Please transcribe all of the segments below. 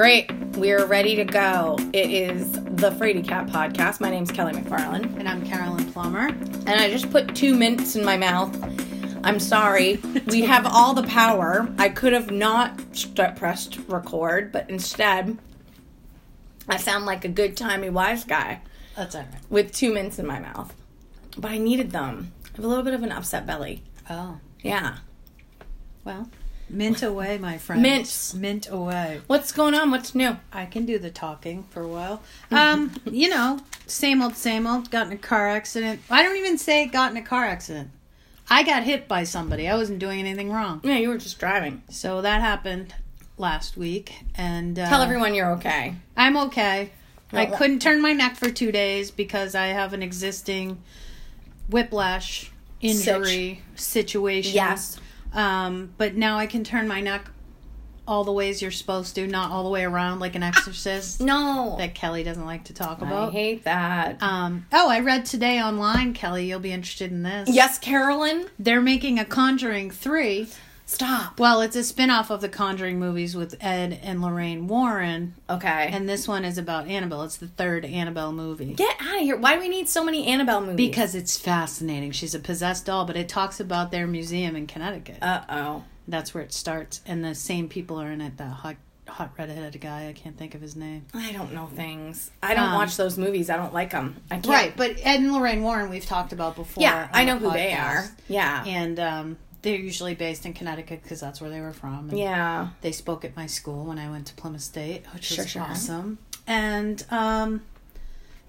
Great. We're ready to go. It is the Fraidy Cat podcast. My name's Kelly McFarland. And I'm Carolyn Plummer. And I just put two mints in my mouth. I'm sorry. we have all the power. I could have not st- pressed record, but instead, I sound like a good timey wise guy That's all right. with two mints in my mouth. But I needed them. I have a little bit of an upset belly. Oh, Yeah. well. Mint away, my friend. Mints. Mint away. What's going on? What's new? I can do the talking for a while. Um, you know, same old, same old. Got in a car accident. I don't even say got in a car accident. I got hit by somebody. I wasn't doing anything wrong. Yeah, you were just driving. So that happened last week, and uh, Tell everyone you're okay. I'm okay. I couldn't turn my neck for two days because I have an existing whiplash injury situation. Yes. Um, but now I can turn my neck all the ways you're supposed to, not all the way around like an exorcist No. that Kelly doesn't like to talk about. I hate that. Um, oh, I read today online, Kelly, you'll be interested in this. yes, Carolyn. They're making a Conjuring 3. Stop. Well, it's a spin off of the Conjuring movies with Ed and Lorraine Warren. Okay. And this one is about Annabelle. It's the third Annabelle movie. Get out of here. Why do we need so many Annabelle movies? Because it's fascinating. She's a possessed doll, but it talks about their museum in Connecticut. Uh oh. That's where it starts. And the same people are in it. That hot, hot redheaded guy. I can't think of his name. I don't know things. I don't Um, watch those movies. I don't like them. I can't. Right, but Ed and Lorraine Warren we've talked about before. Yeah, I know who they are. Yeah. And um, they're usually based in Connecticut because that's where they were from. And Yeah. They spoke at my school when I went to Plymouth State, which Sure, was sure. awesome. And um,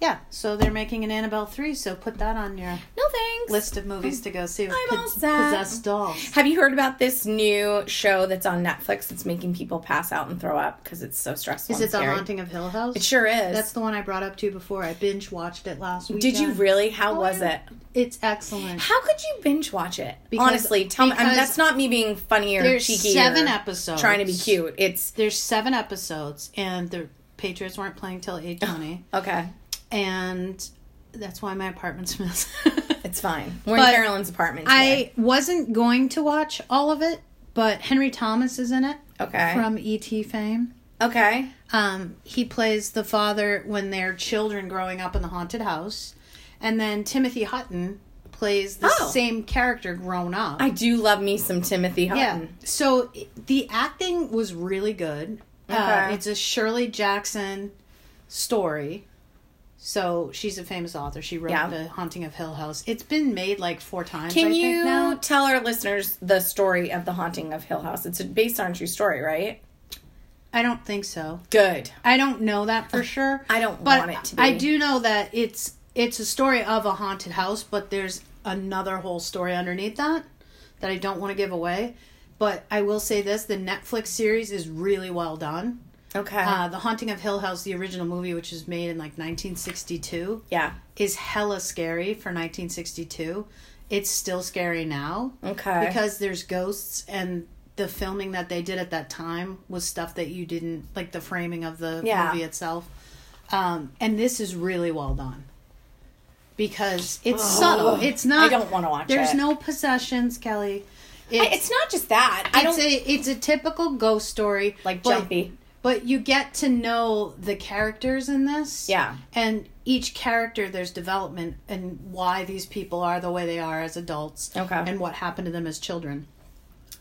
yeah, so they're making an Annabelle 3, so put that on your No thanks. list of movies to go see I'm po- all set. possessed dolls. Have you heard about this new show that's on Netflix that's making people pass out and throw up because it's so stressful? Is it The? Haunting of Hill House? It sure is. That's the one I brought up to you before. I binge watched it last week. Did you really? How was oh, it? It's excellent. How could you binge watch it? Because- Honestly, tell me. I mean, that's not me being funny or There's cheeky. seven episodes. Trying to be cute. It's There's seven episodes, and the Patriots weren't playing till eight twenty, okay. And that's why my apartment's a mess. It's fine. We're But in Carolyn's apartment. Today. I wasn't going to watch all of it, but Henry Thomas is in it okay. from ET fame. okay. Um, he plays the father when they're children growing up in the haunted house, and then Timothy Hutton plays the Oh. same character grown up. I do love me some Timothy yeah. Hutton. So the acting was really good. Uh, it's a Shirley Jackson story. So she's a famous author. She wrote Yeah. The Haunting of Hill House. It's been made like four times. Can I you think now. tell our listeners the story of the haunting of Hill House? It's based on a true story, right? I don't think so. Good. I don't know that for uh, sure. I don't but want it to be. I do know that it's it's a story of a haunted house, but there's another whole story underneath that that I don't want to give away. But I will say this: the Netflix series is really well done. Okay. Uh, the Haunting of Hill House, the original movie, which was made in like 1962, yeah. is hella scary for 1962. It's still scary now Okay. because there's ghosts and the filming that they did at that time was stuff that you didn't like the framing of the Yeah. movie itself. Um, and this is really well done because it's subtle. It's not. I don't want to watch There's it. no possessions, Kelly. I- It's, not just that. I it's don't a it's a typical ghost story, like jumpy. But you get to know the characters in this. Yeah. And each character, there's development and why these people are the way they are as adults. Okay. And what happened to them as children.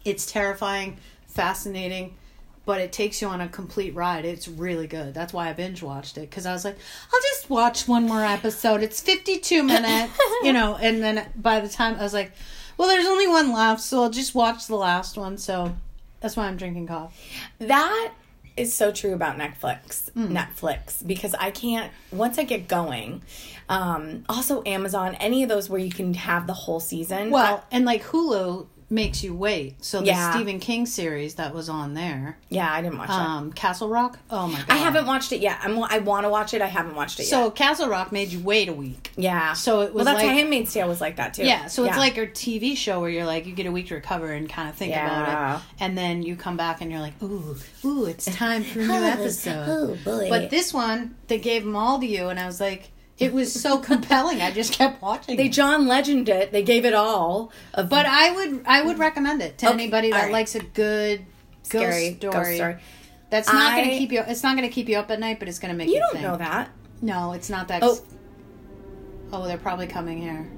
It's terrifying, fascinating, but it takes you on a complete ride. It's really good. That's why I binge watched it because I was like, I'll just watch one more episode. It's 52 minutes, you know. And then by the time I was like, well, there's only one left, so I'll just watch the last one. So that's why I'm drinking coffee. That is so true about Netflix. Mm. Netflix because I can't once I get going. Um, also Amazon, any of those where you can have the whole season. Well, and like Hulu makes you wait. So the Yeah. Stephen King series that was on there, yeah, I didn't watch it. um, Castle Rock. Oh my god, I haven't watched it yet. I'm, I want to watch it. I haven't watched it So yet. So Castle Rock made you wait a week. Yeah. So it was well, that's like how Handmaid's Tale was like that too. yeah. So it's like a TV show where you're like you get a week to recover and kind of think Yeah. about it, and then you come back and you're like, ooh, ooh, it's time for a new episode. Oh boy. But this one, they gave them all to you, and I was like, it was so compelling. I just kept watching. they it. John Legend it. They gave it all. Of But I would I would recommend it to Okay, anybody that right. likes a good scary ghost story. ghost story. That's not going to keep you. It's not going to keep you up at night, but it's going to make You you. don't think. know that. No, it's not that. Oh. Oh, they're probably coming here.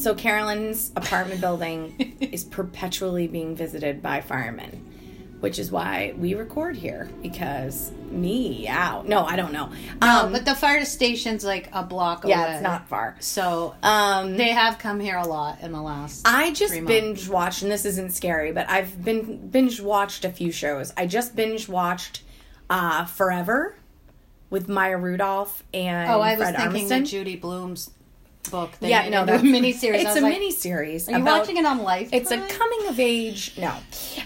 So Carolyn's apartment building is perpetually being visited by firemen, which is why we record here because me out. No, I don't know. No, Um, but the fire station's like a block away. yeah, it's not far. So Um, they have come here a lot in the last. I just binge watched, and this isn't scary, but I've been binge watched a few shows. I just binge watched uh, Forever with Maya Rudolph and Oh, I was Fred thinking Armisen. the Judy Blume's book. They yeah, no, that's a miniseries. I It's a like, mini series. Are you watching it on Life? It's a coming of age. No,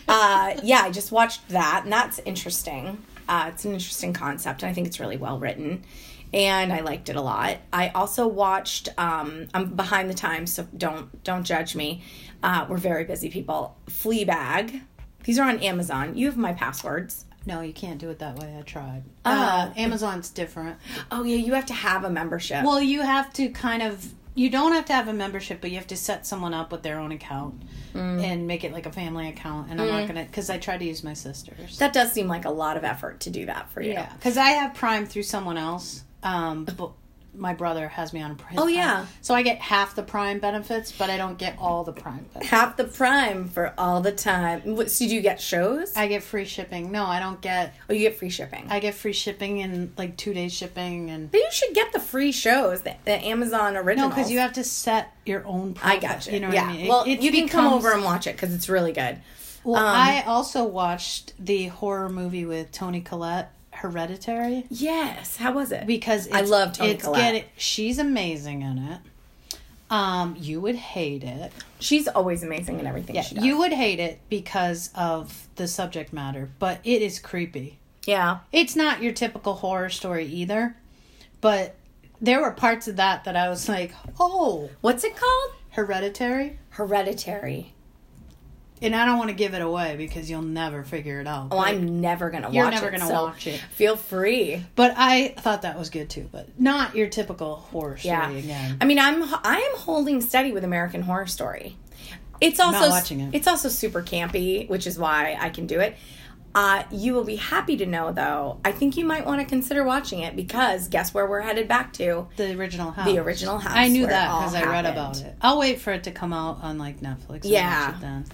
uh, yeah, I just watched that, and that's interesting. Uh, it's an interesting concept, and I think it's really well written, and I liked it a lot. I also watched. Um, I'm behind the times, so don't don't judge me. Uh, we're very busy people. Fleabag. These are on Amazon. You have my passwords. No, you can't do it that way. I tried. Uh, Uh, Amazon's different. Oh yeah, you have to have a membership. Well, you have to kind of. You don't have to have a membership, but you have to set someone up with their own account Mm. and make it like a family account. And I'm not gonna because I tried to use my sister's. that does seem like a lot of effort to do that for you. Yeah, because I have Prime through someone else. Um, but my brother has me on Prime. Oh, yeah. so I get half the Prime benefits, but I don't get all the Prime benefits. Half the prime for all the time. What- So do you get shows? I get free shipping. No, I don't get. oh, you get free shipping. I get free shipping and like two days shipping and. But you should get the free shows, the, the Amazon original. No, because you have to set your own. I got you. You know what. I mean? Well, it you can come over and watch it because it's really good. Well, um, I also watched the horror movie with Toni Collette, Hereditary, Yes. How was it? because I it's, love Toni it's Collette. getting- she's amazing in it. Um, you would hate it. She's always amazing in everything Yeah, she does. you would hate it because of the subject matter, but it is creepy. yeah. It's not your typical horror story either, but there were parts of that that I was like, "Oh, What's it called? Hereditary." Hereditary. And I don't want to give it away because you'll never figure it out. Oh, but- I'm never gonna You're watch never it. gonna so watch it. Feel free. But I thought that was good too, but not your typical horror story Yeah. again. I mean, I'm I am holding steady with American Horror Story. It's also it. it's also super campy, which is why I can do it. Uh, you will be happy to know, though. I think you might want to consider watching it because guess where we're headed back to? The original house. The original house. I knew that because I read about it. I'll wait for it to come out on like Netflix. Yeah. then.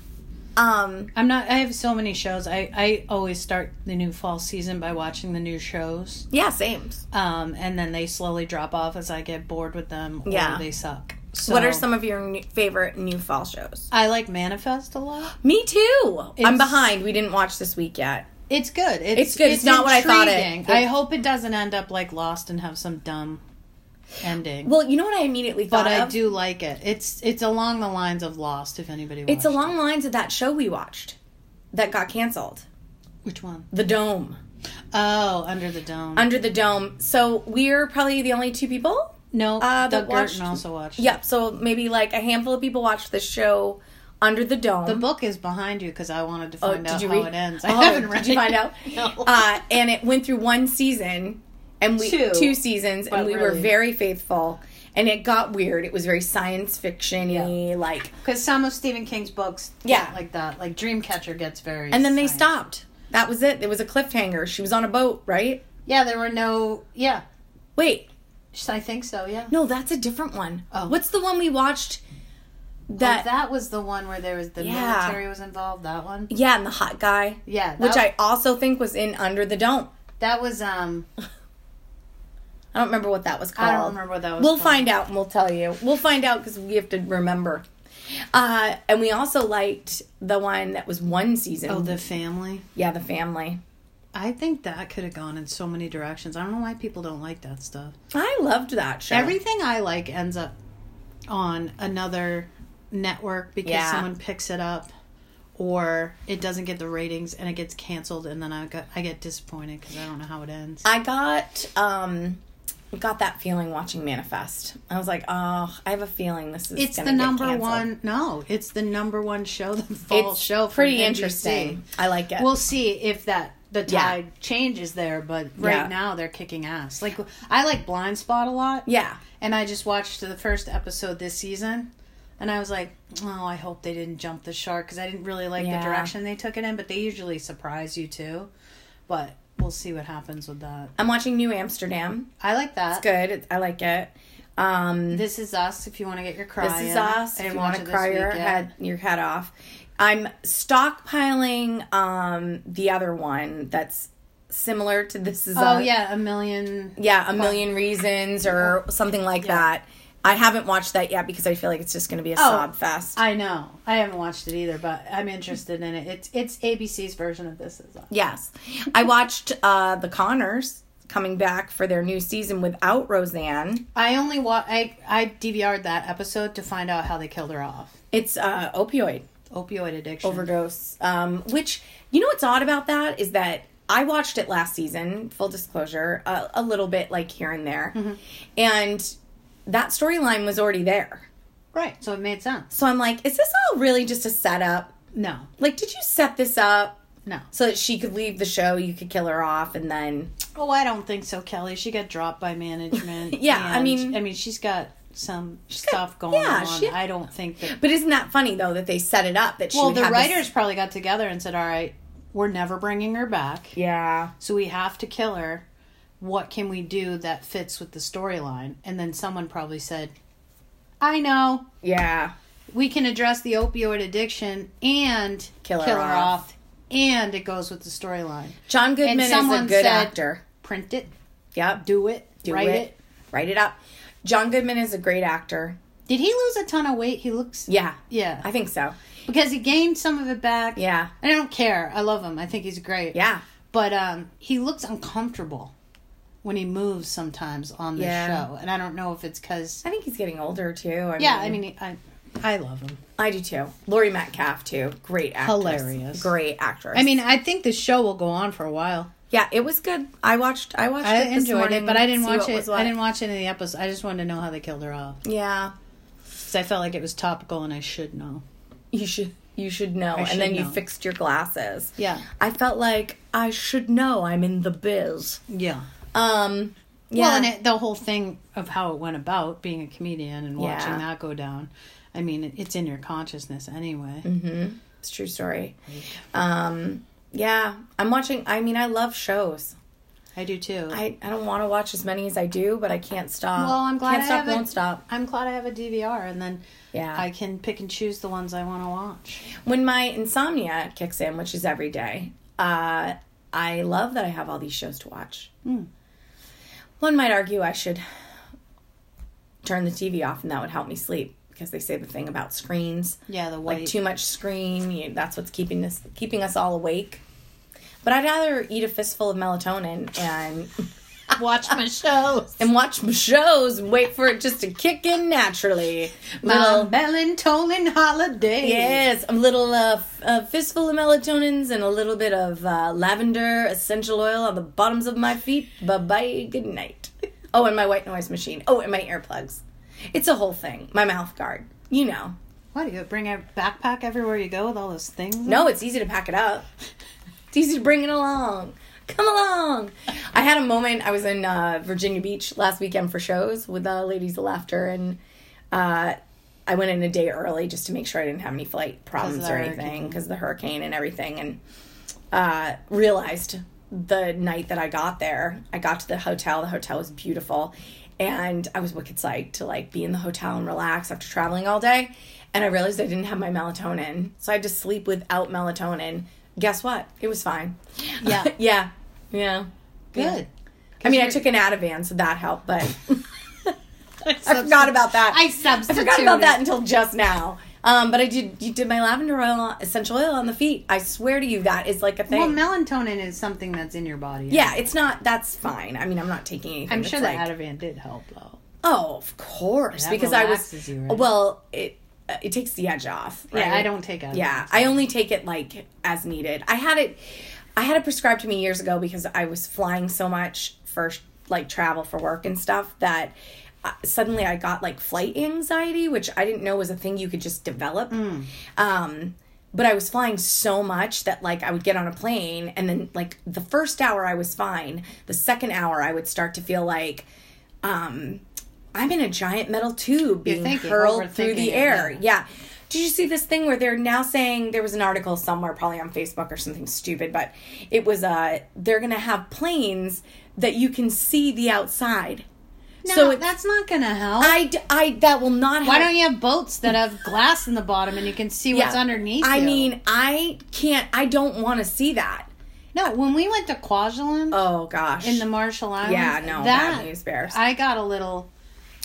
Um, I'm not. I have so many shows. I I always start the new fall season by watching the new shows, yeah, same. um, and then they slowly drop off as I get bored with them or Yeah. they suck. So What are some of your new, favorite new fall shows? I like Manifest a lot. Me too. I'm behind. We didn't watch this week yet. It's good. It's, It's good. It's not what I thought it-. I hope it doesn't end up like Lost and have some dumb ending. Well, you know what I immediately thought but I of? do like it. It's it's along the lines of Lost. If anybody, watched It's along the lines of that show we watched that got canceled. which one? The Dome. Oh, Under the Dome. Under the Dome. So we're probably the only two people. no, uh, Doug that watched- Gurton also watched. it. Yep. So maybe like a handful of people watched the show Under the Dome. The book is behind you because I wanted to find Oh, out how read- it ends. I Oh, haven't read Did you it. find out? No. Uh, and it went through one season, and we Two. seasons, and we were very faithful. And it got weird. It was very science fiction y, like. Because some of Stephen King's books, Yeah. like that. Like Dreamcatcher gets very. And then they science. stopped. That was it. It was a cliffhanger. She was on a boat, right? Yeah, there were no. Yeah, Wait, I think so. Yeah. no, that's a different one. Oh. What's the one we watched? That That, that was the one where there was the Yeah. military was involved. That one. yeah, and the hot guy, Yeah. Which I also think was in Under the Dome. that was um. I don't remember what that was called. I don't remember what that was. We'll called. find out and we'll tell you. We'll find out because we have to remember. Uh, and we also liked the one that was one season. Oh, the family. yeah, the family. I think that could have gone in so many directions. I don't know why people don't like that stuff. I loved that show. Everything I like ends up on another network because Yeah. someone picks it up or it doesn't get the ratings and it gets canceled and then I got I get disappointed because I don't know how it ends. I got um got that feeling watching Manifest. I was like, oh, I have a feeling this is. it's the number canceled. one. No, it's the number one show. The fall It's show. pretty interesting. I like it. We'll see if that the Yeah. tide changes there, but right Yeah. now they're kicking ass. Like I like Blindspot a lot. yeah, And I just watched the first episode this season, and I was like, "Oh, I hope they didn't jump the shark," because I didn't really like Yeah. the direction they took it in. But they usually surprise you too. but we'll see what happens with that. I'm watching New Amsterdam. I like that. It's good. I like it. Um, This is us. If you want to get your cry, this is us. If you want to cry your head your head off, I'm stockpiling um, the other one that's similar to this is Oh Us. yeah, a million. yeah, a million reasons or something like that. I haven't watched that yet because I feel like it's just going to be a sob fest. Oh, I know. I haven't watched it either, but I'm interested in it. It's it's ABC's version of This Is Us. Yes. I watched uh, The Connors coming back for their new season without Roseanne. I only wa- I I DVR'd that episode to find out how they killed her off. It's uh, opioid Opioid addiction. overdose. Um, which, you know what's odd about that is that I watched it last season, full disclosure, a, a little bit like here and there. And that storyline was already there. Right. So it made sense. So I'm like, is this all really just a setup? No. Like, did you set this up No. so that she could leave the show, you could kill her off, and then. Oh, I don't think so, Kelly. She got dropped by management. Yeah, I mean- I mean, she's got some got- stuff going yeah, on. she- I don't think that. But isn't that funny though that they set it up that she Well, the have this- writers probably got together and said, "All right, we're never bringing her back, Yeah. so we have to kill her. What can we do that fits with the storyline?" And then someone probably said, "I know." Yeah. we can address the opioid addiction and Kill kill her her, off. off. and it goes with the storyline. John Goodman is a good said- actor. Print it, Yep. do it, Do write it. it. Write it up. John Goodman is a great actor. Did he lose a ton of weight? He looks Yeah. yeah, I think so. because he gained some of it back. Yeah. I don't care. I love him. I think he's great. Yeah. but um, he looks uncomfortable when he moves sometimes on the Yeah. show, and I don't know if it's because I think he's getting older too. I yeah. I mean, I I love him. I do too. Laurie Metcalf too. Great actress. Hilarious. Great actress. I mean, I think the show will go on for a while. yeah, it was good. I watched. I watched. I enjoyed it, but I didn't watch it. I didn't watch any of the episodes. I just wanted to know how they killed her off Yeah, because I felt like it was topical and I should know. you should. You should know. I and should then you fixed your glasses. Yeah, I felt like I should know. I'm in the biz. yeah. Um. Yeah. Well, and it, the whole thing of how it went about being a comedian and watching Yeah. that go down. I mean, it, it's in your consciousness anyway. Mm-hmm. It's a true story. Um, yeah, I'm watching. I mean, I love shows. I do too. I, I don't want to watch as many as I do, but I can't stop. Well, I'm glad Can't I stop, have won't stop. I'm glad I have a DVR, and then Yeah. I can pick and choose the ones I want to watch. when my insomnia kicks in, which is every day, uh, I love that I have all these shows to watch. Mm. One might argue I should turn the TV off, and that would help me sleep because they say the thing about screens. Yeah, the white. like too much screen you, that's what's keeping us keeping us all awake but i'd rather eat a fistful of melatonin and watch my shows. and watch my shows and wait for it just to kick in naturally My little melatonin holiday. yes a little uh, a fistful of melatonins and a little bit of uh, lavender essential oil on the bottoms of my feet bye bye good night oh and my white noise machine oh and my earplugs it's a whole thing my mouth guard you know Why do you bring a backpack everywhere you go with all those things? No, it's easy to pack it up. It's easy to bring it along. Come along. I had a moment. I was in uh, Virginia Beach last weekend for shows with uh, Ladies of Laughter, and uh, I went in a day early just to make sure I didn't have any flight problems or anything because of the hurricane and everything, and uh, realized the night that I got there, I got to the hotel. The hotel was beautiful, and I was wicked psyched to like be in the hotel and relax after traveling all day. And I realized I didn't have my melatonin, so I had to sleep without melatonin. Guess what? It was fine. Yeah. yeah, yeah. Good. I mean, I took an Ativan, so that helped, but I I forgot about that. I I forgot about that until just now. Um, but I did. You did my lavender oil, essential oil on the feet. I swear to you, that is like a thing. Well, melatonin is something that's in your body. yeah, it's not. That's fine. I mean, I'm not taking anything. I'm sure like, that Ativan did help though. Oh, of course, That because I was. you, right? Well, it it takes the edge off. Yeah. I don't take Ativan. Yeah, I only take it like as needed. I had it, I had it prescribed to me years ago because I was flying so much for like travel for work and stuff that uh, suddenly I got like flight anxiety, which I didn't know was a thing you could just develop. Mm. Um, but I was flying so much that like I would get on a plane and then like the first hour I was fine. The second hour I would start to feel like um I'm in a giant metal tube being thinking, hurled through the air. yeah. Yeah. Did you see this thing where they're now saying there was an article somewhere, probably on Facebook or something stupid, but it was uh they're gonna have planes that you can see the outside. No, so it's, that's not gonna help. I, I that will not. Help. Why don't you have boats that have glass in the bottom and you can see what's Yeah. underneath? I you? mean, I can't. I don't want to see that. no. When we went to Kwajalein Oh gosh. in the Marshall Islands, yeah, no that bad news bears. I got a little.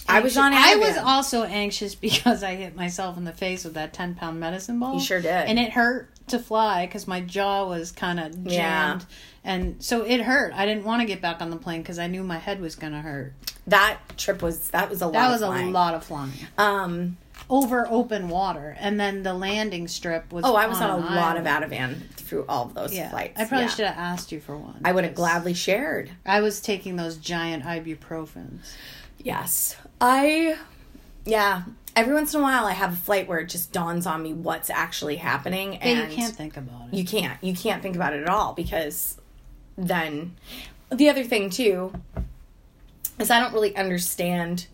I was on I was also anxious because I hit myself in the face with that ten pound medicine ball. You sure did. and it hurt to fly because my jaw was kind of jammed, Yeah. and so it hurt. I didn't want to get back on the plane because I knew my head was gonna hurt. that trip was that was a lot. That of was a lot of flying Um. over open water, and then the landing strip was. Oh, I was on, a an lot of. Ativan through all of those Yeah, flights. I probably Yeah. should have asked you for one. I would have gladly shared. I was taking those giant ibuprofens. Yes. I yeah. Every once in a while I have a flight where it just dawns on me what's actually happening And you can't think about it. you can't. You can't think about it at all because then the other thing too is I don't really understand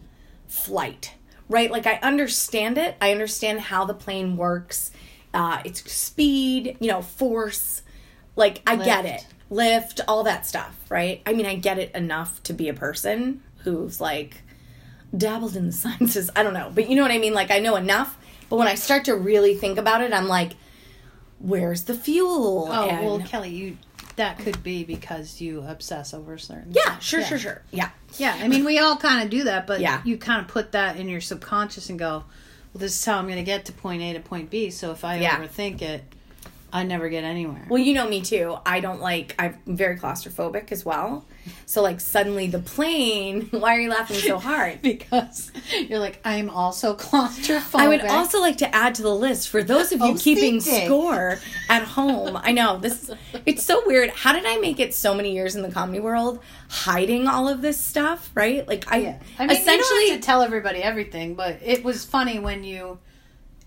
flight. Right? Like I understand it. I understand how the plane works. Uh its speed, you know, force. Like I get it. Lift, all that stuff, right? I mean, I get it enough to be a person who's like dabbled in the sciences. I don't know, but you know what I mean? Like I know enough, but when I start to really think about it, I'm like where's the fuel? Oh And- well, Kelly, you that could be because you obsess over certain. yeah, sure, sure, sure. Yeah. Yeah, I mean, we all kind of do that, but Yeah. you kind of put that in your subconscious and go, "Well, this is how I'm going to get to point A to point B." So if I Yeah. overthink it, I never get anywhere. Well, you know me too. I don't like. I'm very claustrophobic as well. So like suddenly the plane. Why are you laughing so hard? because you're like, I'm also claustrophobic. I would also like to add to the list for those of you Oh, keeping score at home. I know this. It's so weird. How did I make it so many years in the comedy world, hiding all of this stuff? Right? Like I Yeah. I mean, essentially. you don't have to tell everybody everything, but it was funny when you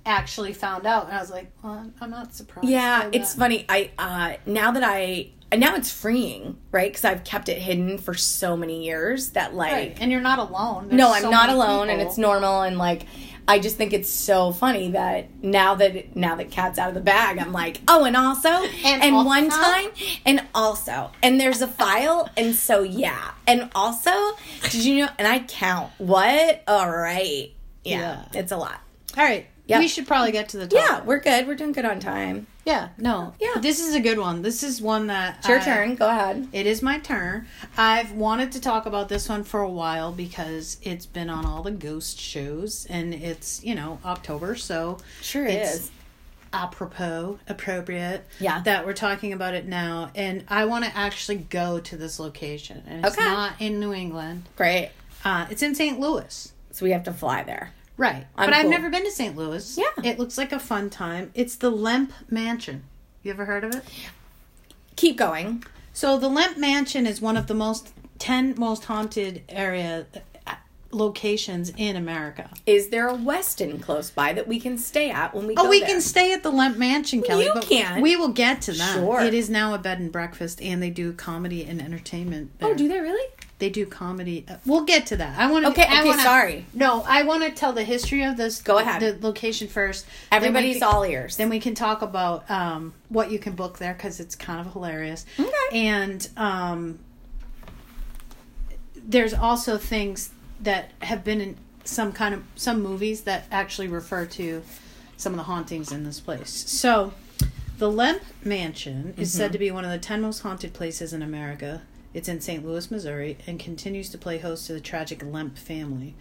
actually found out, and I was like, well, I'm not surprised. Yeah, it's funny. I uh now that I and now it's freeing, right? Because I've kept it hidden for so many years that like Right. And you're not alone. There's no, I'm so not alone, and it's normal, and like I just think it's so funny that now that now that cat's out of the bag, I'm like, oh, and also, and, also? one time, and also, and there's a file, and so yeah, and also, did you know? And I count what? All right, yeah, Yeah. it's a lot. All right. Yep. We should probably get to the top. Yeah, we're good. We're doing good on time. Yeah. No. Yeah. This is a good one. This is one that It's your I- turn. Go ahead. It is my turn. I've wanted to talk about this one for a while because it's been on all the ghost shows and it's, you know, October, so Sure It's- is. apropos, appropriate Yeah. that we're talking about it now. And I want to actually go to this location. And it's Okay. not in New England. Great. Uh, it's in St. Louis. So we have to fly there. Right. I'm but I've never been to St. Louis. Yeah. It looks like a fun time. It's the Lemp Mansion. You ever heard of it? Keep going. So the Lemp Mansion is one of the most 10 most haunted area uh, locations in America. Is there a Westin close by that we can stay at when we Oh, we there? can stay at the Lemp Mansion, Kelly. you can. We will get to that. Sure. It is now a bed and breakfast, and they do comedy and entertainment. Oh, do they really? They do comedy. We'll get to that. I want to. Okay, I okay, wanna, sorry. No, I want to tell the history of this. Go ahead. The location first. Everybody's can- all ears. Then we can talk about um, what you can book there because it's kind of hilarious. Okay. And um, there's also things that have been in some kind of some movies that actually refer to some of the hauntings in this place. So, the Lemp Mansion is said to be one of the 10 most haunted places in America. It's in St. Louis, Missouri, and continues to play host to the tragic Lemp family.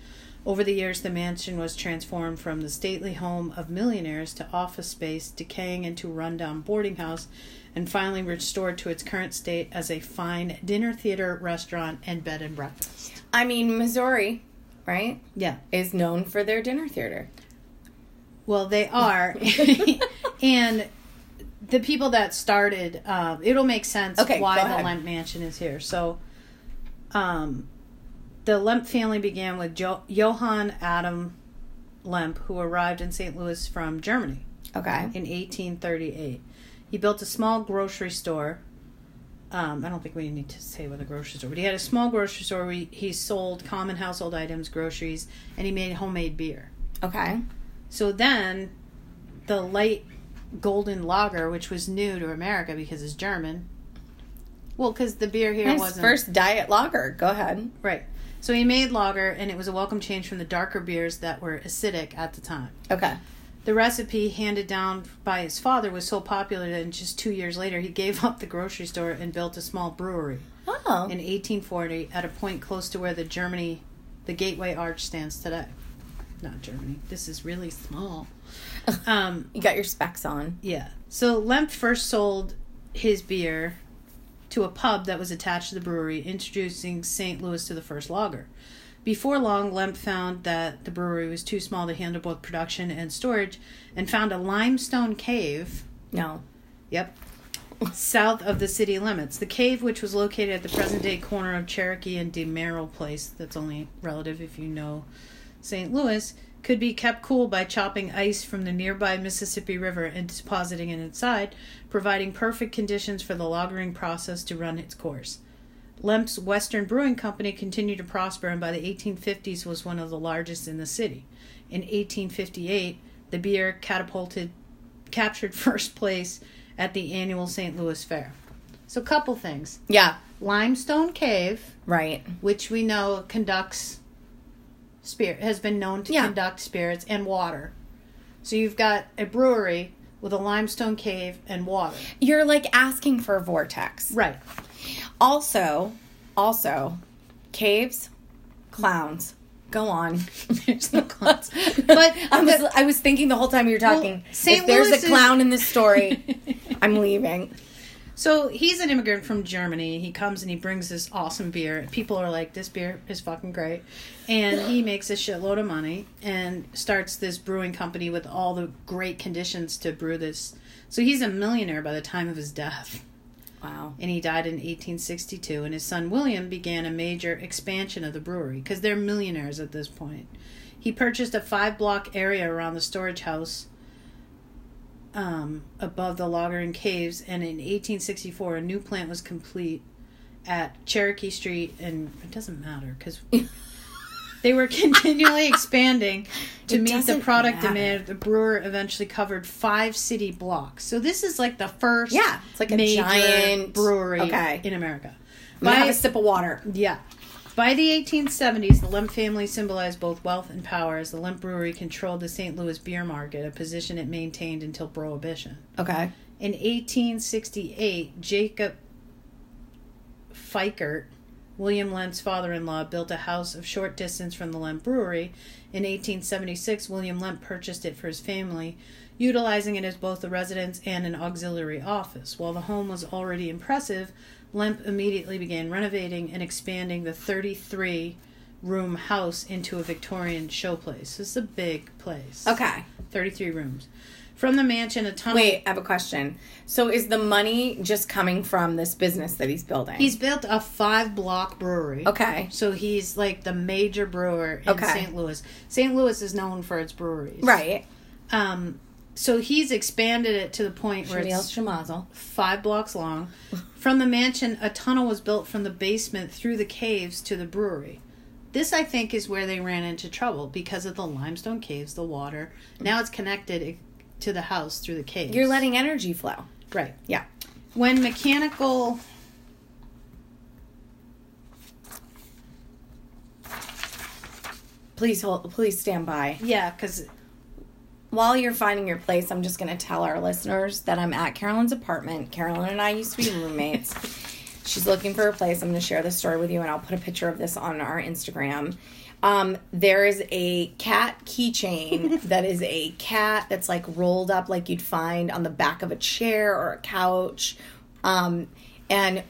Over the years, the mansion was transformed from the stately home of millionaires to office space, decaying into a rundown boarding house, and finally restored to its current state as a fine dinner theater, restaurant, and bed and breakfast. I mean, Missouri, right, Yeah. is known for their dinner theater. Well, they are. and the people that started, um, it'll make sense Okay, why the. Lemp Mansion is here. So, um, the Lemp family began with jo- Johann Adam Lemp, who arrived in St. Louis from Germany Okay. in 1838. He built a small grocery store. Um, I don't think we need to say what a grocery store, but he had a small grocery store where he, he sold common household items, groceries, and he made homemade beer. Okay. So then the light golden lager, which was new to America because it's German. Well, because the beer here wasn't first diet lager. Go ahead. right. So he made lager, and it was a welcome change from the darker beers that were acidic at the time. Okay. The recipe handed down by his father was so popular that just two years later he gave up the grocery store and built a small brewery Oh. in 1840 at a point close to where the Germany, the Gateway Arch stands today. Not Germany. This is really small. Um, you got your specs on. yeah. So Lemp first sold his beer to a pub that was attached to the brewery, introducing St. Louis to the first lager. Before long, Lemp found that the brewery was too small to handle both production and storage and found a limestone cave, No. yep, south of the city limits. The cave, which was located at the present day corner of Cherokee and DeMenil Place, that's only relative if you know St. Louis, could be kept cool by chopping ice from the nearby Mississippi River and depositing it inside, providing perfect conditions for the lagering process to run its course. Lemp's Western Brewing Company continued to prosper and by the 1850s was one of the largest in the city. In 1858, the beer catapulted captured first place at the annual St. Louis Fair. So couple things. Yeah. Limestone Cave, Right. which we know conducts spirit has been known to Yeah. conduct spirits and water. So you've got a brewery with a limestone cave and water. You're like asking for a vortex. Right. Also, also, caves, clowns. Go on. There's no clowns. but I was I was thinking the whole time you were talking. St. if there's Louis a is- clown in this story, I'm leaving. So he's an immigrant from Germany. He comes and he brings this awesome beer. People are like, "This beer is fucking great," and he makes a shitload of money and starts this brewing company with all the great conditions to brew this. So he's a millionaire by the time of his death, Wow. and he died in 1862. And his son William began a major expansion of the brewery because they're millionaires at this point. He purchased a five-block area around the storage house um, above the lagering caves, and in 1864, a new plant was complete at Cherokee Street, and it doesn't matter because they were continually expanding to It meet the product matter. demand. The brewer eventually covered five city blocks. So this is like the first, Yeah, it's like a giant- brewery okay. in America. By- have a sip of water. yeah. By the 1870s, the Lemp family symbolized both wealth and power as the Lemp Brewery controlled the St. Louis beer market, a position it maintained until Prohibition. Okay. In 1868, Jacob Feickert, William Lemp's father in law, built a house of short distance from the Lemp Brewery. In 1876, William Lemp purchased it for his family, utilizing it as both a residence and an auxiliary office. While the home was already impressive, Lemp immediately began renovating and expanding the 33 room house into a Victorian showplace. This is a big place. Okay. 33 rooms. From the mansion, a tunnel. Wait, I have a question. So is the money just coming from this business that he's building? He's built a five block brewery. okay. So he's like the major brewer in Okay. St. Louis. St. Louis is known for its breweries. Right. Um, so he's expanded it to the point where Shamil it's Shamazel. five blocks long. From the mansion, a tunnel was built from the basement through the caves to the brewery. This, I think, is where they ran into trouble because of the limestone caves, the water. Now it's connected eh, to the house through the caves. You're letting energy flow. right. Yeah. When mechanical Please hold. Please stand by. yeah, because While you're finding your place, I'm just going to tell our listeners that I'm at Carolyn's apartment. Carolyn and I used to be roommates. She's looking for a place. I'm going to share this story with you, and I'll put a picture of this on our Instagram. Um, there is a cat keychain that is a cat that's like rolled up like you'd find on the back of a chair or a couch. Um, and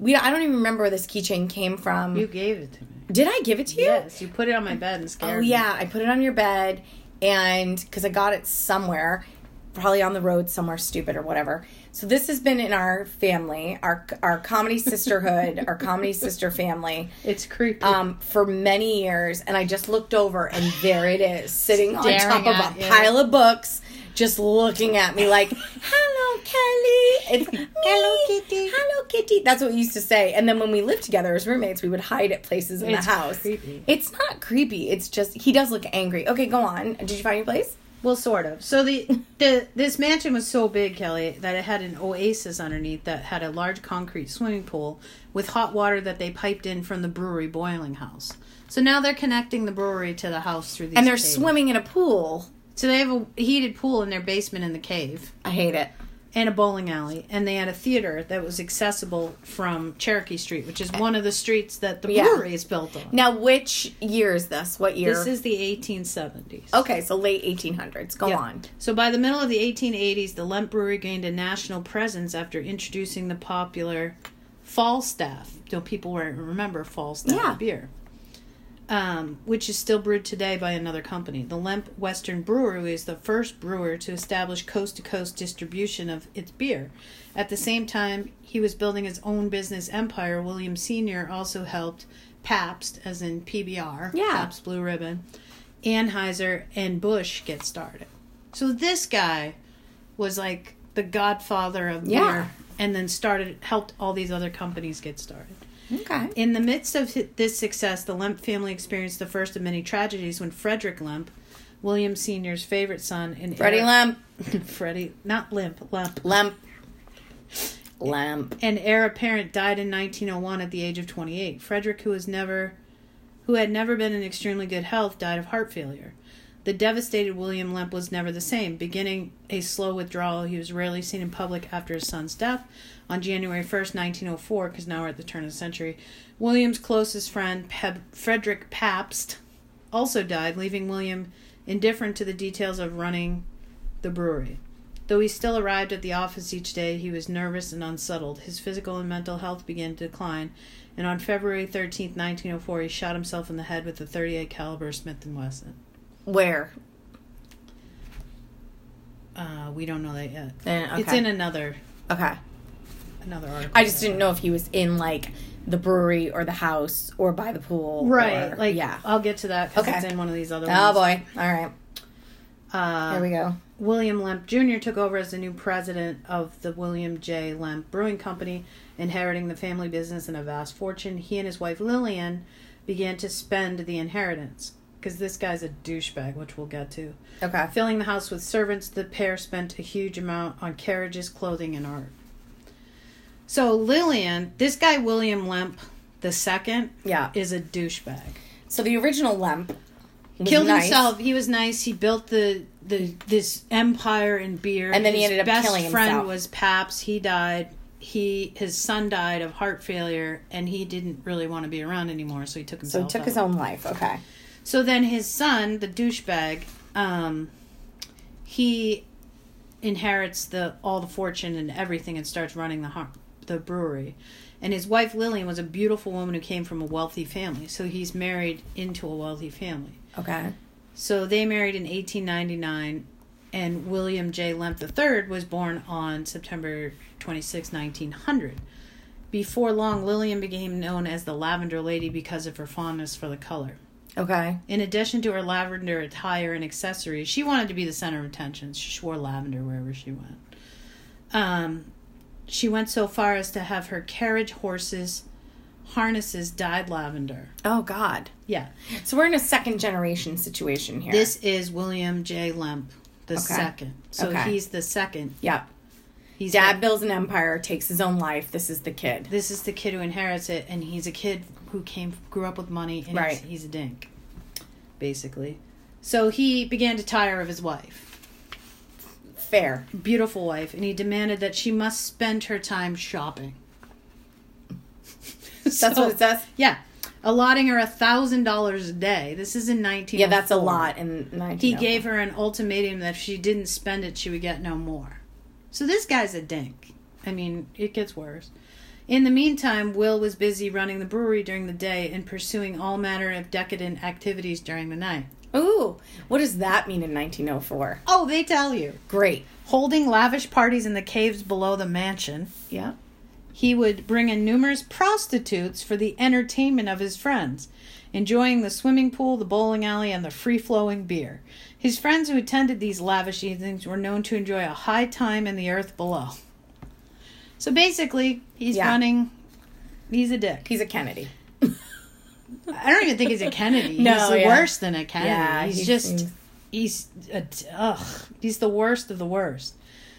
we I don't even remember where this keychain came from. you gave it to me. Did I give it to you? Yes, you put it on my bed and scared Oh me. yeah, I put it on your bed, and because I got it somewhere, probably on the road somewhere stupid or whatever. So this has been in our family, our our comedy sisterhood, our comedy sister family, It's creepy. um, for many years. And I just looked over, and there it is, sitting on top of a pile of books, just looking at me like, "Hello, Kelly." It's me. Hello, Kitty. Hello, Kitty. That's what we used to say. And then when we lived together as roommates, we would hide at places in It's the house. creepy. It's not creepy. It's just he does look angry. Okay, go on. Did you find your place? Well, sort of. So the the this mansion was so big, Kelly, that it had an oasis underneath that had a large concrete swimming pool with hot water that they piped in from the brewery boiling house. So now they're connecting the brewery to the house through these. And they're swimming in a pool. So they have a heated pool in their basement in the cave I hate it. and a bowling alley, and they had a theater that was accessible from Cherokee Street, which is eh. one of the streets that the Yeah. brewery is built on. Now, which year is this? What year? This is the 1870s. okay, so late 1800s. Go Yeah. on. So by the middle of the 1880s, the Lemp Brewery gained a national presence after introducing the popular Falstaff. So people remember Falstaff Yeah. beer, um, which is still brewed today by another company. The Lemp Western Brewery is the first brewer to establish coast-to-coast distribution of its beer. At the same time, he was building his own business empire. William Senior also helped Pabst, as in PBR, Yeah. Pabst Blue Ribbon, Anheuser, and Busch get started. So this guy was like the godfather of Yeah. beer, and then started helped all these other companies get started. Okay. In the midst of this success, the Lemp family experienced the first of many tragedies when Frederick Lemp, William Senior's favorite son, and Freddie heir- Lamp. Freddie, not Limp, Lemp, Lamp. Lamp. and heir apparent died in 1901 at the age of 28. Frederick, who was never, who had never been in extremely good health, died of heart failure. The devastated William Lemp was never the same. Beginning a slow withdrawal, he was rarely seen in public after his son's death on January 1st, 1904, because now we're at the turn of the century. William's closest friend, Peb- Frederick Pabst, also died, leaving William indifferent to the details of running the brewery. Though he still arrived at the office each day, he was nervous and unsettled. His physical and mental health began to decline, and on February 13th, 1904, he shot himself in the head with a 38 caliber Smith & Wesson. Where? Uh, we don't know that yet. Eh, okay. It's in another Okay. Another article. I just didn't know if he was in like the brewery or the house or by the pool. Right, or- like yeah. I'll get to that because Okay. it's in one of these other Ones. Oh boy. All right. Uh, Here we go. William Lemp Jr. took over as the new president of the William J. Lemp Brewing Company, inheriting the family business and a vast fortune. He and his wife Lillian began to spend the inheritance because this guy's a douchebag, which we'll get to. Okay. Filling the house with servants, the pair spent a huge amount on carriages, clothing, and art. So Lillian, this guy William Lemp the second, Yeah. is a douchebag. So the original Lemp was Killed nice. himself. He was nice. He built the the this empire in beer. And then he ended up best killing friend himself. was Pabst. He died. He his son died of heart failure, and he didn't really want to be around anymore, so he took So himself. he took out. his own life. Okay. So then his son, the douchebag, um, he inherits the all the fortune and everything and starts running the har- the brewery. And his wife Lillian was a beautiful woman who came from a wealthy family. So he's married into a wealthy family. Okay. So they married in 1899, and William J. Lemp III was born on September 26, 1900. Before long, Lillian became known as the Lavender Lady because of her fondness for the color. Okay. In addition to her lavender attire and accessories, she wanted to be the center of attention. She wore lavender wherever she went. Um, she went so far as to have her carriage horses harnesses dyed lavender. Oh God. Yeah. So we're in a second generation situation here. This is William J. Lemp, the Okay. second. So Okay. he's the second. Yep. He's Dad builds an empire, takes his own life. This is the kid. this is the kid who inherits it, and he's a kid who came grew up with money, and Right. he's, he's a dink, basically. So he began to tire of his wife, Fair. beautiful wife, and he demanded that she must spend her time shopping. That's So- what it says. Yeah, allotting her a thousand dollars a day. This is in nineteen. Oh yeah, that's a lot in 19. He gave her an ultimatum that if she didn't spend it, she would get no more. So this guy's a dink. I mean, it gets worse. In the meantime, Will was busy running the brewery during the day and pursuing all manner of decadent activities during the night. Ooh, what does that mean in 1904? Oh, they tell you. Great. Holding lavish parties in the caves below the mansion, Yeah. he would bring in numerous prostitutes for the entertainment of his friends, enjoying the swimming pool, the bowling alley, and the free flowing beer. His friends who attended these lavish evenings were known to enjoy a high time in the earth below. So basically, he's Yeah. running. He's a dick. He's a Kennedy. I don't even think he's a Kennedy. No, he's yeah. worse than a Kennedy. Yeah, he's he just he's uh, ugh, he's the worst of the worst.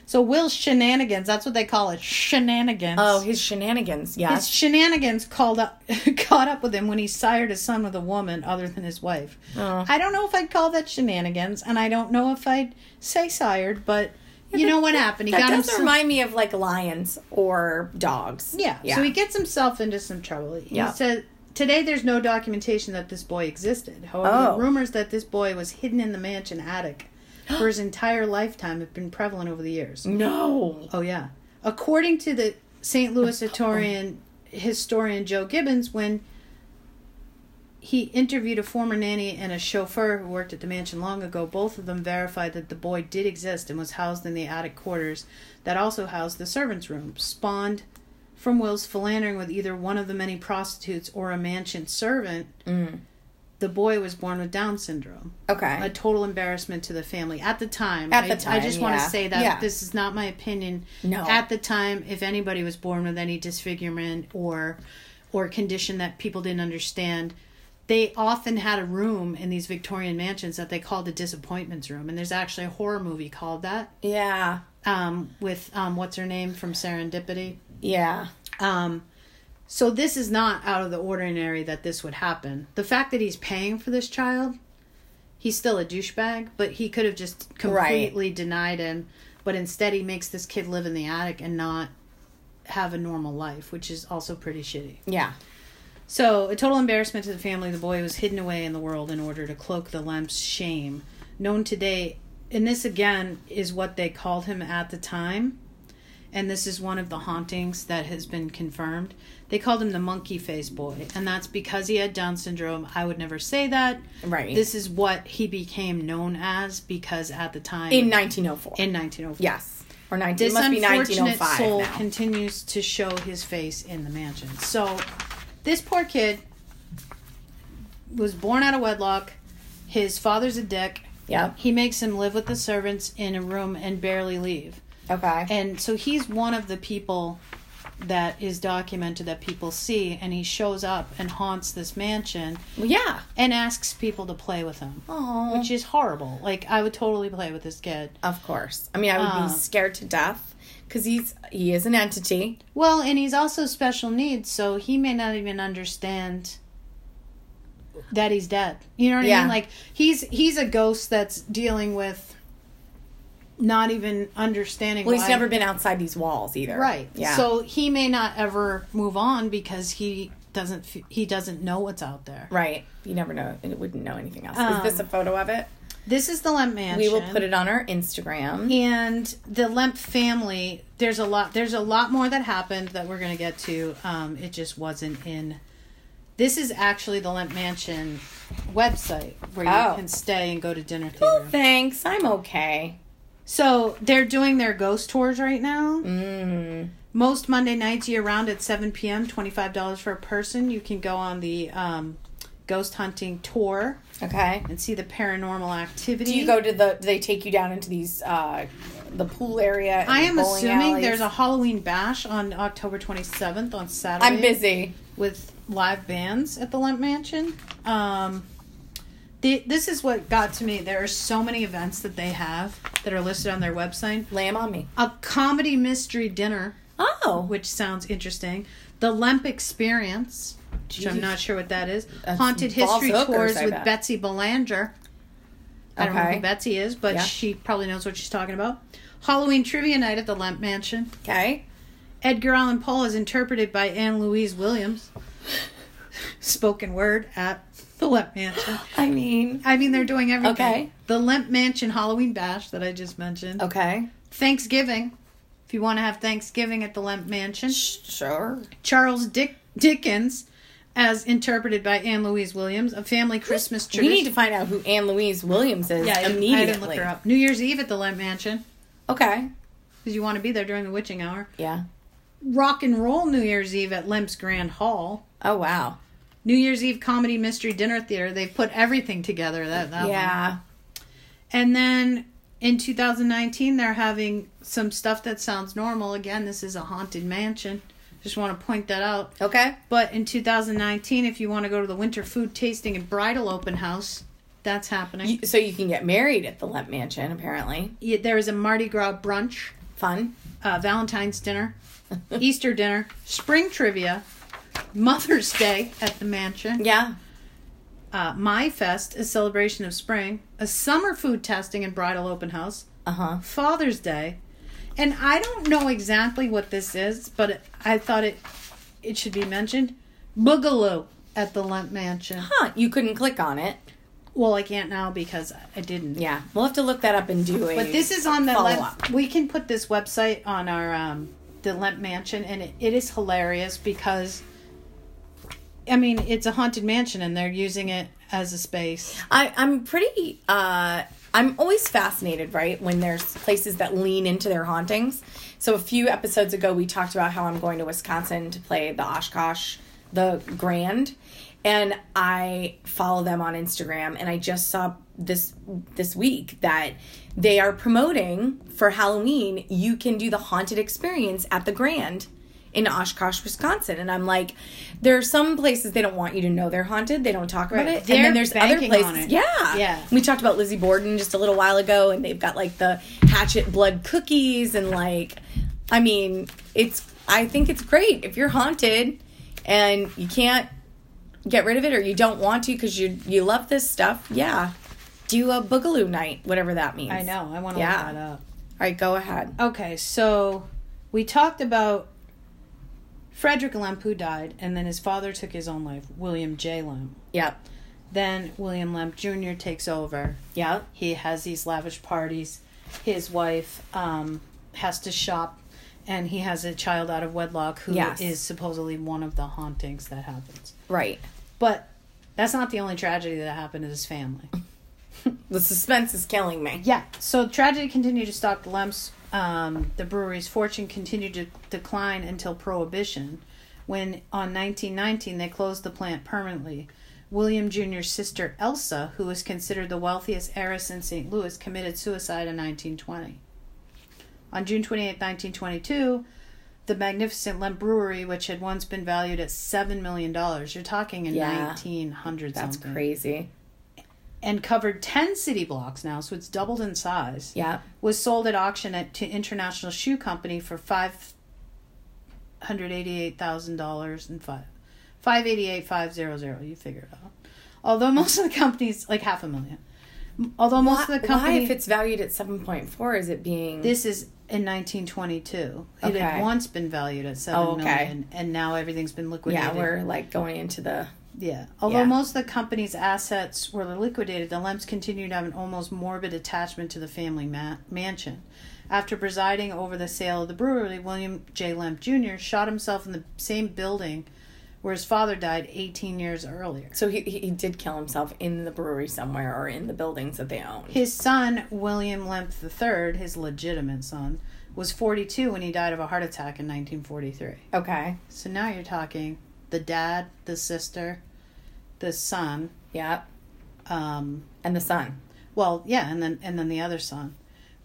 So Will's shenanigans, that's what they call it, shenanigans. Oh, his shenanigans. Yeah. His shenanigans called up caught up with him when he sired a son with a woman other than his wife. Oh. I don't know if I'd call that shenanigans, and I don't know if I'd say sired, but you know what happened? He that got does himself remind me of like lions or dogs. yeah, Yeah. So he gets himself into some trouble. He Yeah. said today there's no documentation that this boy existed. However, Oh. the rumors that this boy was hidden in the mansion attic for his entire lifetime have been prevalent over the years. no. Oh yeah. According to the St. Louis historian historian Joe Gibbons, when he interviewed a former nanny and a chauffeur who worked at the mansion long ago, both of them verified that the boy did exist and was housed in the attic quarters that also housed the servants' room, spawned from Will's philandering with either one of the many prostitutes or a mansion servant. Mm. The boy was born with Down syndrome Okay. a total embarrassment to the family at the time. At I, the I time, just want to say that Yeah. this is not my opinion. No. At the time, if anybody was born with any disfigurement or or condition that people didn't understand, they often had a room in these Victorian mansions that they called the disappointments room, and there's actually a horror movie called that yeah. um, with um, what's her name from Serendipity. Yeah. Um, so this is not out of the ordinary that this would happen. The fact that he's paying for this child, he's still a douchebag, but he could have just completely denied him. But instead, he makes this kid live in the attic and not have a normal life, which is also pretty shitty. Yeah. So, a total embarrassment to the family. The boy was hidden away in the world in order to cloak the Lemp's shame. Known today, and this again is what they called him at the time, and this is one of the hauntings that has been confirmed. They called him the monkey face boy, and that's because he had Down syndrome. I would never say that. Right. This is what he became known as because at the time in 1904. in 1904. yes. Or 19. This it must be unfortunate 1905 soul now. continues to show his face in the mansion. So, this poor kid was born out of wedlock. His father's a dick. Yep. He makes him live with the servants in a room and barely leave. Okay. And so he's one of the people that is documented that people see, and he shows up and haunts this mansion well, yeah. and asks people to play with him, Oh. which is horrible. Like I would totally play with this kid. Of course. I mean, I would be um, scared to death because he's he is an entity. Well, and he's also special needs, so he may not even understand that he's dead. You know what I mean? Like he's he's a ghost that's dealing with not even understanding. Well, he's never been outside these walls either. right. Yeah. So he may not ever move on because he doesn't he doesn't know what's out there. right. You never know. It wouldn't know anything else. Um, is this a photo of it? This is the Lemp Mansion. We will put it on our Instagram. and the Lemp family. There's a lot. There's a lot more that happened that we're gonna get to. Um, it just wasn't in. This is actually the Lemp Mansion website where you Oh. can stay and go to dinner Oh, theater. thanks. I'm okay. So they're doing their ghost tours right now. Mm. Most Monday nights year round at 7 p.m. Twenty five dollars for a person. You can go on the um, ghost hunting tour Okay. and see the paranormal activity. Do you go to the? Do they take you down into these uh the pool area? I am assuming alleys? there's a Halloween bash on October 27th on Saturday. I'm busy. with live bands at the Lemp Mansion. Um, the, this is what got to me. There are so many events that they have that are listed on their website. Lay Lamb on me. A comedy mystery dinner, Oh, which sounds interesting. The Lemp Experience, which I'm not sure what that is. That's Haunted History hookers, Tours I with bet. Betsy Belanger. I don't know who Betsy is, but Yeah. she probably knows what she's talking about. Halloween Trivia Night at the Lemp Mansion. okay. Edgar Allan Poe is interpreted by Anne Louise Williams. Spoken word at the Lemp Mansion. I mean, I mean, they're doing everything. Okay. The Lemp Mansion Halloween Bash that I just mentioned. okay. Thanksgiving. If you want to have Thanksgiving at the Lemp Mansion. Sure. Charles Dick- Dickens, as interpreted by Anne Louise Williams, a family Christmas tree. We need to find out who Anne Louise Williams is yeah, immediately. I didn't look her up. New Year's Eve at the Lemp Mansion Okay. because you want to be there during the witching hour. Yeah. Rock and Roll New Year's Eve at Lemp's Grand Hall. Oh wow. New Year's Eve comedy mystery dinner theater. They've put everything together. That, that one. yeah. And then in 2019, they're having some stuff that sounds normal. Again, this is a haunted mansion. Just want to point that out. Okay. But in 2019, if you want to go to the winter food tasting and bridal open house, That's happening. So you can get married at the Lemp Mansion, apparently. Yeah, there is a Mardi Gras brunch, Fun. uh, Valentine's dinner, Easter dinner, spring trivia, Mother's Day at the mansion, Yeah. uh, My Fest, a celebration of spring, a summer food testing and bridal open house, Uh huh. Father's Day, and I don't know exactly what this is, but I thought it it should be mentioned. Boogaloo at the Lemp Mansion. Huh. You couldn't click on it. Well, I can't now because I didn't. Yeah. We'll have to look that up and do it. But this is on the up. We can put this website on our um, the Lemp Mansion, and it, it is hilarious because, I mean, it's a haunted mansion, and they're using it as a space. I, I'm pretty. Uh, I'm always fascinated, right, when there's places that lean into their hauntings. So a few episodes ago, we talked about how I'm going to Wisconsin to play the Oshkosh, the Grand, and I follow them on Instagram. And I just saw this this week that they are promoting for Halloween. You can do the haunted experience at the Grand in Oshkosh, Wisconsin. And I'm like, there are some places they don't want you to know they're haunted. They don't talk about Right. it. and They're then there's other places. Yeah. Yeah. We talked about Lizzie Borden just a little while ago, and they've got like the hatchet blood cookies and like, I mean, it's. I think it's great if you're haunted and you can't get rid of it or you don't want to because you you love this stuff. Yeah, do a boogaloo night, whatever that means. I know. I want to Yeah. look that up. All right, go ahead. Okay, so we talked about Frederick Lemp who died, and then his father took his own life, William J. Lemp. Yep. Then William Lemp Jr. takes over. Yep. He has these lavish parties. His wife um, has to shop, and he has a child out of wedlock who is Yes. supposedly one of the hauntings that happens. Right. But that's not the only tragedy that happened to his family. The suspense is killing me. Yeah. So tragedy continued to stalk the Lemps. Um, the brewery's fortune continued to decline until Prohibition, when on 1919 they closed the plant permanently. William Jr.'s sister Elsa, who was considered the wealthiest heiress in St. Louis, committed suicide in 1920. On June 28, 1922, the magnificent Lemp Brewery, which had once been valued at $7 million, you're talking in Yeah. 1900 That's something, crazy. And covered 10 city blocks now, so it's doubled in size Yeah. was sold at auction at, to International Shoe Company for five hundred eighty-eight thousand dollars and five five eighty-eight five zero zero. You figure it out. Although most of the companies like half a million. Although most Why, of the company why, if it's valued at seven point four, is it being this is in 1922. It Okay. had once been valued at seven Oh, million, okay. and now everything's been liquidated. Yeah, we're like going into the Yeah. Although Yeah. most of the company's assets were liquidated, the Lemps continued to have an almost morbid attachment to the family ma- mansion. After presiding over the sale of the brewery, William J. Lemp Jr. shot himself in the same building where his father died 18 years earlier. So he he did kill himself in the brewery somewhere or in the buildings that they owned. His son, William Lemp III, his legitimate son, was 42 when he died of a heart attack in 1943. Okay. So now you're talking the dad, the sister, the son, Yeah. um, And the son. Well, yeah, and then and then the other son.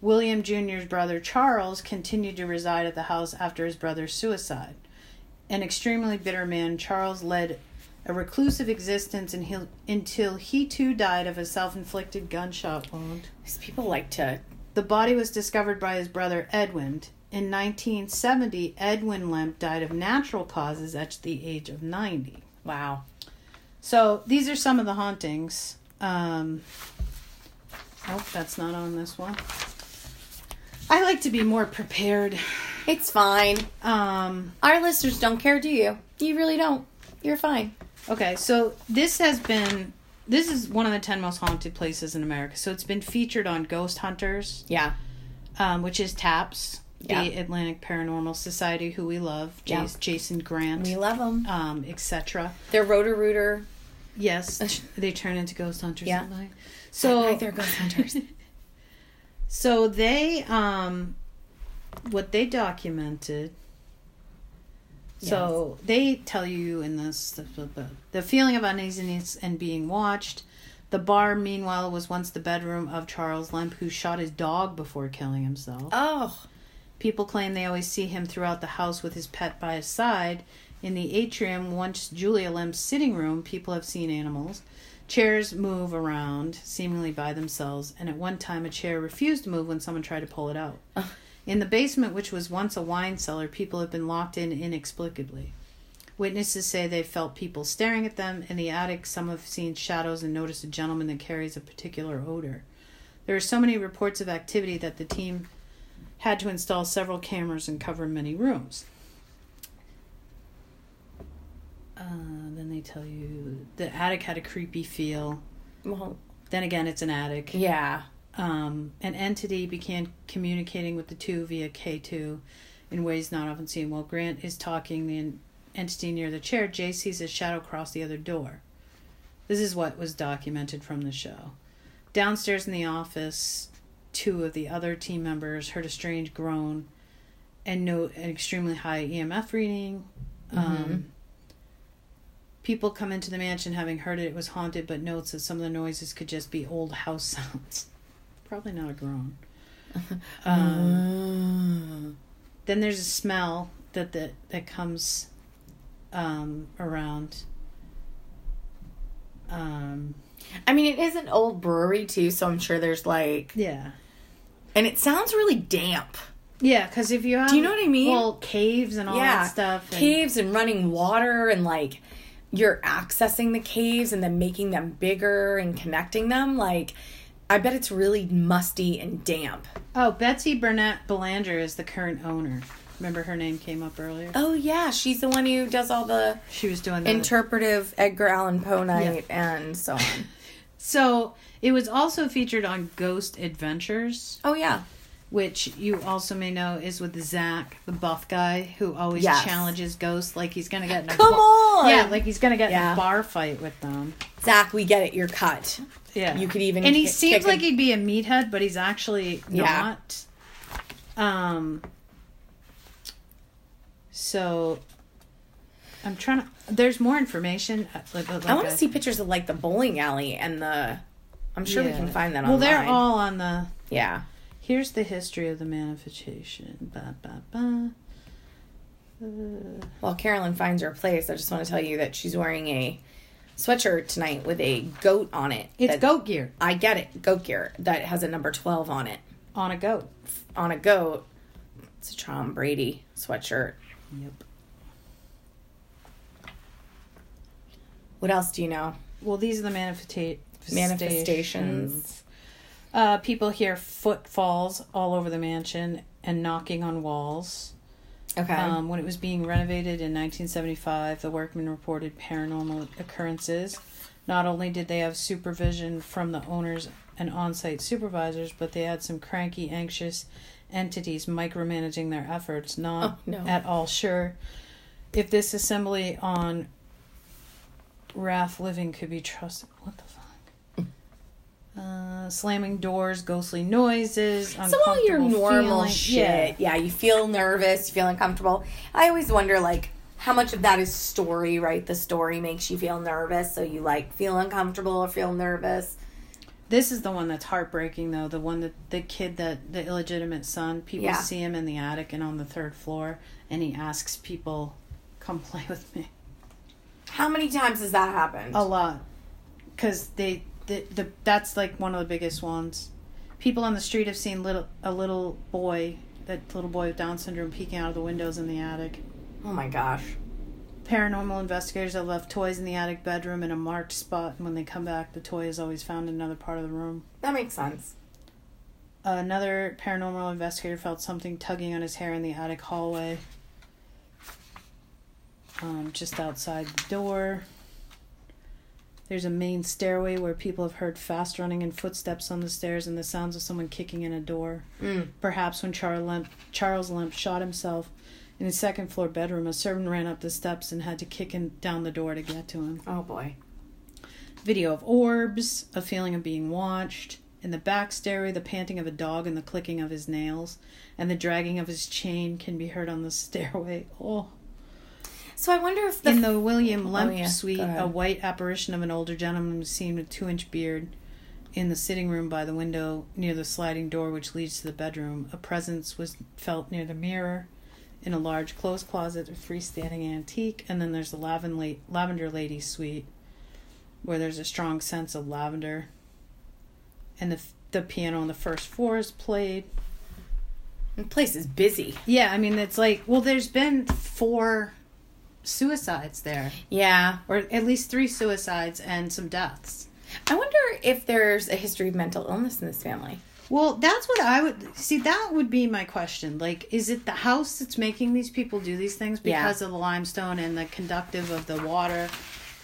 William Jr.'s brother Charles continued to reside at the house after his brother's suicide. An extremely bitter man, Charles led a reclusive existence and he, until he too died of a self-inflicted gunshot wound. These people like to. The body was discovered by his brother Edwin. In 1970, Edwin Lemp died of natural causes at the age of 90. Wow. So these are some of the hauntings. Um, oh, that's not on this one. I like to be more prepared. It's fine. Um, Our listeners don't care, do you? You really don't. You're fine. okay, so this has been. This is one of the 10 most haunted places in America. So it's been featured on Ghost Hunters, Yeah. um, which is TAPS, Yeah. the Atlantic Paranormal Society, who we love, Yeah. Jason Grant, We love them. um, etc. They're Roto-Rooter. Yes, they turn into ghost hunters Yeah. at night. So they're ghost hunters. so they um what they documented so they tell you in this the, the, the feeling of uneasiness and being watched the bar meanwhile was once the bedroom of charles lemp who shot his dog before killing himself Oh. People claim they always see him throughout the house with his pet by his side. In the atrium, once Julia Lemp's sitting room, people have seen animals. Chairs move around seemingly by themselves, and at one time a chair refused to move when someone tried to pull it out. In the basement, which was once a wine cellar, people have been locked in inexplicably. Witnesses say they felt people staring at them. In the attic, some have seen shadows and noticed a gentleman that carries a particular odor. There are so many reports of activity that the team had to install several cameras and cover many rooms. Uh, then they tell you the attic had a creepy feel. Well, Then again, it's an attic. yeah. Um, an entity began communicating with the two via K2 in ways not often seen. While Grant is talking, the entity near the chair, Jay sees a shadow cross the other door. This is what was documented from the show. Downstairs in the office, two of the other team members heard a strange groan and note an extremely high EMF reading. Um, people come into the mansion having heard it, it was haunted, but notes that some of the noises could just be old house sounds. Probably not a groan. Um, then there's a smell that that, that comes um, around. Um, I mean, it is an old brewery too, so I'm sure there's like, yeah. and it sounds really damp. Yeah, because if you have, Do you know what I mean? Well, caves and all yeah, that stuff. and- caves and running water and like you're accessing the caves and then making them bigger and connecting them. Like, I bet it's really musty and damp. Oh, Betsy Burnett Belanger is the current owner. Remember her name came up earlier. Oh yeah, she's the one who does all the She was doing the interpretive Edgar Allan Poe night and so on. So it was also featured on Ghost Adventures, Oh yeah, which you also may know is with Zak, the buff guy who always Yes. challenges ghosts like he's gonna get in a come bar- on. Yeah, like he's gonna get in a bar fight with them. Zak, we get it. You're cut. Yeah, You could even and he kick- seems a- like he'd be a meathead, but he's actually Yeah. not. Um. So, I'm trying to. There's more information. uh, Like, like I want to see pictures of like the bowling alley and the. I'm sure we can find that Well, online. they're all on the. yeah. Here's the history of the manifestation. Ba, ba, ba. Uh, While Carolyn finds her place, I just want to tell you that she's wearing a sweatshirt tonight with a goat on it. it's that- goat gear I get it, goat gear that has a number twelve on it. on a goat. On a goat, it's a Tom Brady sweatshirt. Yep. What else do you know? Well, these are the manifesta- Manifestations. Uh, people hear footfalls all over the mansion and knocking on walls. Okay. Um, when it was being renovated in 1975, the workmen reported paranormal occurrences. Not only did they have supervision from the owners and on site supervisors, but they had some cranky, anxious entities micromanaging their efforts, not Oh, no. at all sure if this assembly on Wrath Living could be trusted. What the fuck? Uh, slamming doors, ghostly noises, so all your normal feeling- shit. Yeah. you feel nervous, you feel uncomfortable. I always wonder like how much of that is story, right? The story makes you feel nervous, so you like feel uncomfortable or feel nervous. This is the one that's heartbreaking, though. The one that the kid that the illegitimate son. People Yeah. see him in the attic and on the third floor, and he asks people, "Come play with me." How many times has that happened? A lot, because they the, the that's like one of the biggest ones. People on the street have seen little a little boy, that little boy with Down syndrome, peeking out of the windows in the attic. Oh my gosh. Paranormal investigators have left toys in the attic bedroom in a marked spot, and when they come back, the toy is always found in another part of the room. That makes sense. Another paranormal investigator felt something tugging on his hair in the attic hallway, um, just outside the door. There's a main stairway where people have heard fast running and footsteps on the stairs and the sounds of someone kicking in a door. Mm. Perhaps when Charles Lemp, Charles Lemp shot himself in his second floor bedroom, a servant ran up the steps and had to kick in, down the door to get to him Oh boy. video of orbs, a feeling of being watched. In the back stairway, the panting of a dog and the clicking of his nails, and the dragging of his chain can be heard on the stairway. Oh. So I wonder if the In the William oh, Lemp yeah, suite, a white apparition of an older gentleman was seen with two inch beard in the sitting room by the window near the sliding door which leads to the bedroom. A presence was felt near the mirror in a large clothes closet, a freestanding antique, and then there's the Lavender, Lavender Lady suite. where there's a strong sense of lavender. And the the piano on the first floor is played. The place is busy. Yeah, I mean it's like well, there's been four suicides there, Yeah. or at least three suicides and some deaths. I wonder if there's a history of mental illness in this family. Well, that's what I would see. That would be my question. Like, is it the house that's making these people do these things Yeah. because of the limestone and the conductive of the water,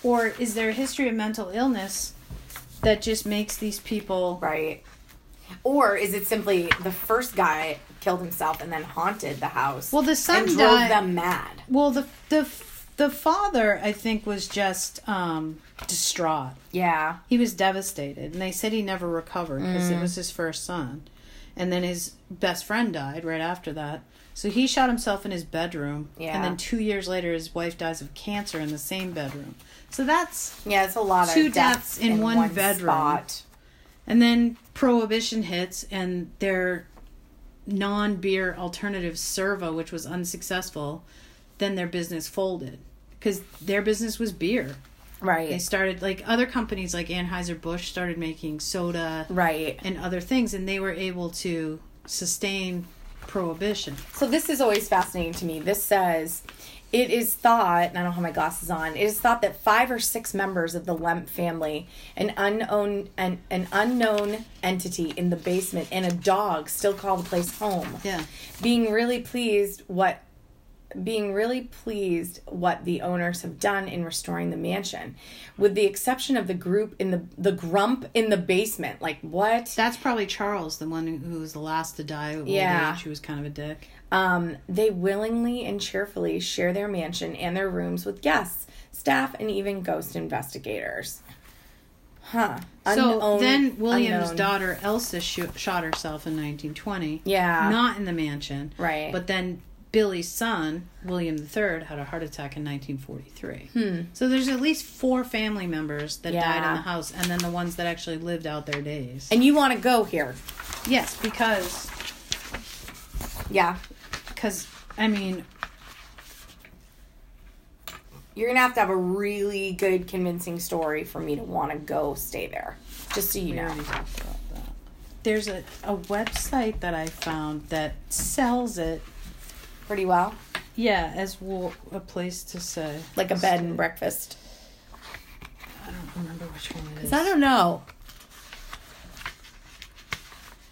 or is there a history of mental illness that just makes these people? Right. Or is it simply the first guy killed himself and then haunted the house? Well, the son and drove died- them mad. Well, the the the father, I think, was just um, distraught. Yeah. He was devastated, and they said he never recovered because it was his first son. And then his best friend died right after that. So he shot himself in his bedroom. Yeah. And then two years later, his wife dies of cancer in the same bedroom. So that's. Yeah, it's a lot Two of deaths, deaths in one bedroom. spot. And then prohibition hits, and their non beer alternative, Cerva, which was unsuccessful, then their business folded. Because their business was beer. Right. They started like other companies like Anheuser-Busch started making soda Right. and other things and they were able to sustain prohibition. So this is always fascinating to me. This says it is thought, and I don't have my glasses on. It is thought that five or six members of the Lemp family, an unknown an, an unknown entity in the basement, and a dog still call the place home. Yeah. being really pleased what being really pleased what the owners have done in restoring the mansion with the exception of the group in the the grump in the basement like what That's probably Charles, the one who was the last to die Yeah. age, who was kind of a dick. um they willingly and cheerfully share their mansion and their rooms with guests staff and even ghost investigators huh so then William's unknown. daughter Elsa sh- shot herself in 1920. yeah Not in the mansion. right But then Billy's son, William III, had a heart attack in 1943. hmm So there's at least four family members that died Yeah. in the house, and then the ones that actually lived out their days. and you want to go here yes, because yeah because I mean, You're gonna have to have a really good, convincing story for me to want to go stay there. Just so you know. already talked about that. There's a, a website that I found that sells it. Pretty well, Yeah, as well, a place to say. like a bed and breakfast. I don't remember which one it is. I don't know.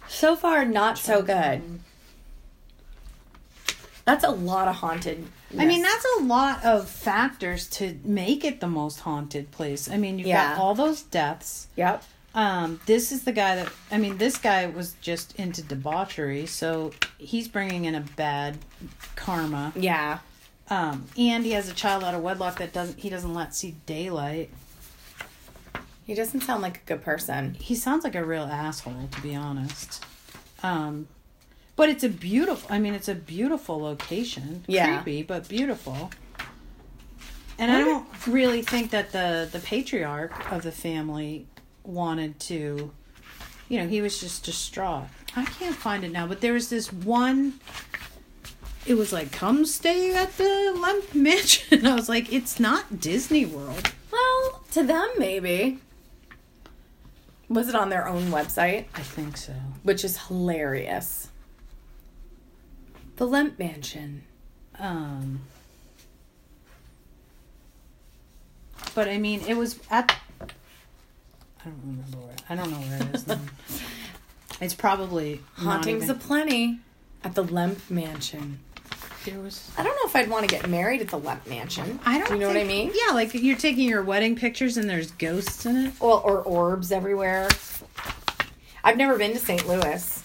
So far, not so good. That's a lot of haunted. I mean, that's a lot of factors to make it the most haunted place. I mean, you've Yeah. got all those deaths. Yep. Um, this is the guy that I mean, this guy was just into debauchery, so he's bringing in a bad karma. Yeah. Um, and he has a child out of wedlock that doesn't he doesn't let see daylight. He doesn't sound like a good person. He sounds like a real asshole, to be honest. Um, but it's a beautiful. I mean, it's a beautiful location. Yeah. creepy but beautiful. And I don't really think that the the patriarch of the family wanted to. You know, he was just distraught. I can't find it now, but there was this one. It was like, come stay at the Lemp Mansion. I was like, it's not Disney World. Well, to them maybe. Was it on their own website? I think so. Which is hilarious. The Lemp Mansion. Um, but I mean, it was at. I don't remember where. I don't know where it is now. it's probably Hauntings even- aplenty at the Lemp Mansion. There was. I don't know if I'd want to get married at the Lemp Mansion. I don't. Do you know what I mean? Yeah, like you're taking your wedding pictures and there's ghosts in it. Well, or orbs everywhere. I've never been to St. Louis.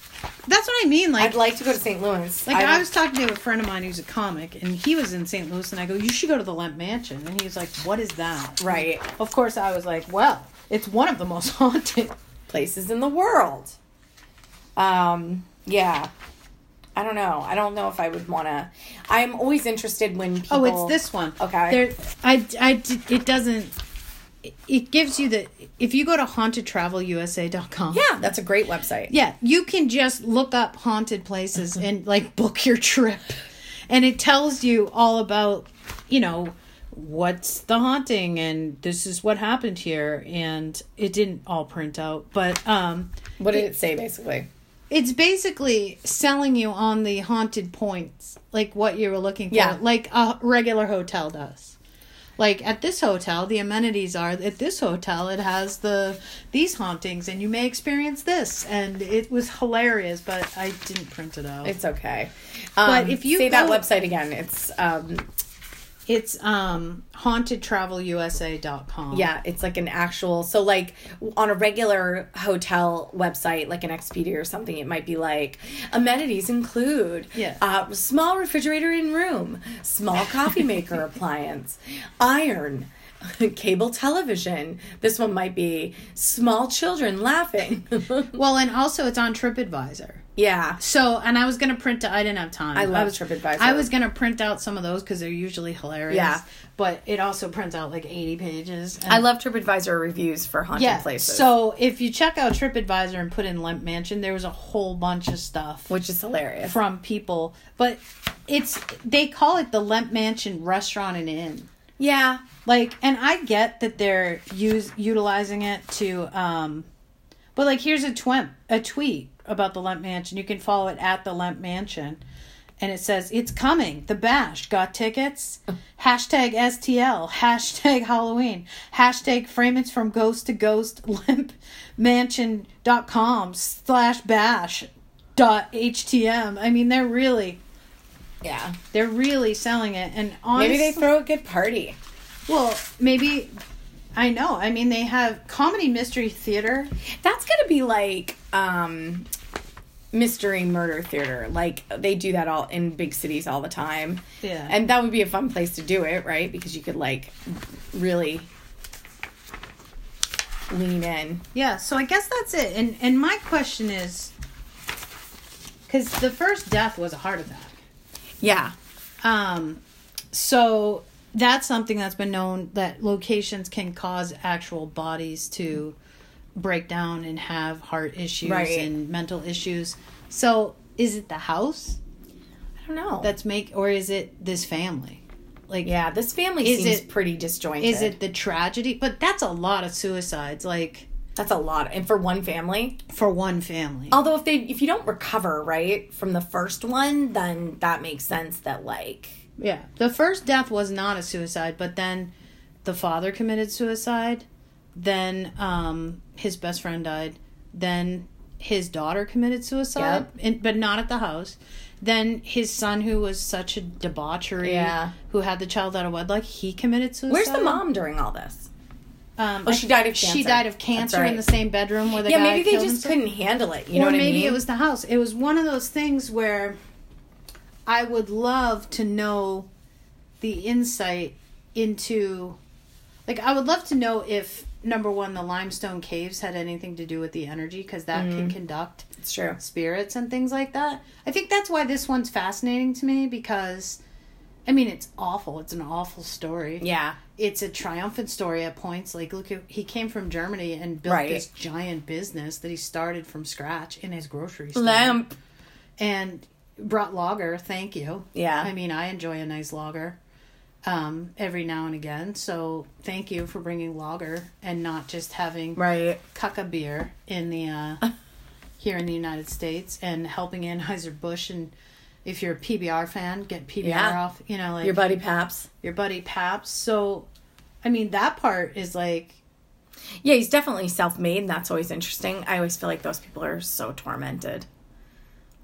That's what I mean. Like, I'd like to go to St. Louis. like I I, was talking to a friend of mine who's a comic, and he was in St. Louis, and I go, "You should go to the Lemp Mansion," and he was like, "What is that?" right Of course, I was like, "Well, it's one of the most haunted." places in the world. Um, yeah. I don't know. I don't know if I would want to. I'm always interested when people. Oh, it's this one. Okay. There, I, I, it doesn't. it- It gives you the. If you go to hauntedtravelusa.com. Yeah, that's a great website. Yeah, you can just look up haunted places and like book your trip. And it tells you all about, you know, what's the haunting? And this is what happened here. And it didn't all print out but um What did it say basically? it's basically selling you on the haunted points like what you were looking for. Yeah. like a regular hotel does. Like at this hotel the amenities are at this hotel it has the these hauntings and you may experience this. And it was hilarious but i didn't print it out. It's okay. But Um, if you say that website again, it's um it's um hauntedtravelusa.com yeah, it's like an actual. So like on a regular hotel website, like an Expedia or something, it might be like amenities include Yeah. uh, small refrigerator in room, small coffee maker appliance, iron. Cable television. This one might be small children laughing. well and also it's on tripadvisor yeah, So, and I was gonna print. I didn't have time. I love was, TripAdvisor. I was gonna print out some of those because they're usually hilarious. Yeah. but it also prints out like eighty pages. I love TripAdvisor reviews for haunted yeah. places, So if you check out TripAdvisor and put in Lemp Mansion, there was a whole bunch of stuff which is hilarious. from people, but it's they call it the Lemp Mansion Restaurant and Inn. yeah, Like, and I get that they're use utilizing it to, um, but like, here's a twim a tweet about the Lemp Mansion. You can follow it at the Lemp Mansion, and it says it's coming. The Bash got tickets. Hashtag STL. Hashtag Halloween. Hashtag Fragments from Ghost to Ghost. Lempmansion.com slash bash dot htm. I mean, they're really yeah. they're really selling it, and honestly, Maybe they throw a good party. well, maybe I know. I mean, they have comedy mystery theater. That's gonna be like um mystery murder theater. Like they do that all in big cities all the time. Yeah. And that would be a fun place to do it, right? Because you could like really lean in. Yeah, so I guess that's it. And and my question is cuz the first death was a heart attack. Yeah. Um so that's something that's been known that locations can cause actual bodies to break down and have heart issues Right. and mental issues. So is it the house I don't know. that's make or is it this family? Like yeah, this family Is seems it- pretty disjointed. is it the tragedy? But that's a lot of suicides like That's a lot. And for one family. for one family. Although if they if you don't recover, right, from the first one, then that makes sense that like Yeah. The first death was not a suicide, but then the father committed suicide. Then um, his best friend died. Then his daughter committed suicide, Yep. in, but not at the house. Then his son, who was such a debauchery, Yeah. who had the child out of wedlock, he committed suicide. Where's the mom during all this? Um, Oh, she died of cancer. She died of cancer in the same bedroom where the yeah, guy maybe they just himself. couldn't handle it. You know what maybe I mean? it was the house. It was one of those things where I would love to know the insight into like I would love to know if number one the limestone caves had anything to do with the energy because that Mm-hmm. can conduct It's true. spirits and things like that. I think that's why this one's fascinating to me because I mean it's awful. It's an awful story. Yeah. It's a triumphant story at points. Like look at he came from Germany and built Right. this giant business that he started from scratch in his grocery store Lamp. and brought lager. Thank you. Yeah. I mean, I enjoy a nice lager um, every now and again. So thank you for bringing lager and not just having Right. cucka beer in the uh, here in the United States and helping Anheuser Busch and if you're a PBR fan, get PBR Yeah. off. You know, like Your buddy Pabst. your buddy Pabst. So, I mean, that part is like Yeah, he's definitely self-made, and that's always interesting. I always feel like those people are so tormented.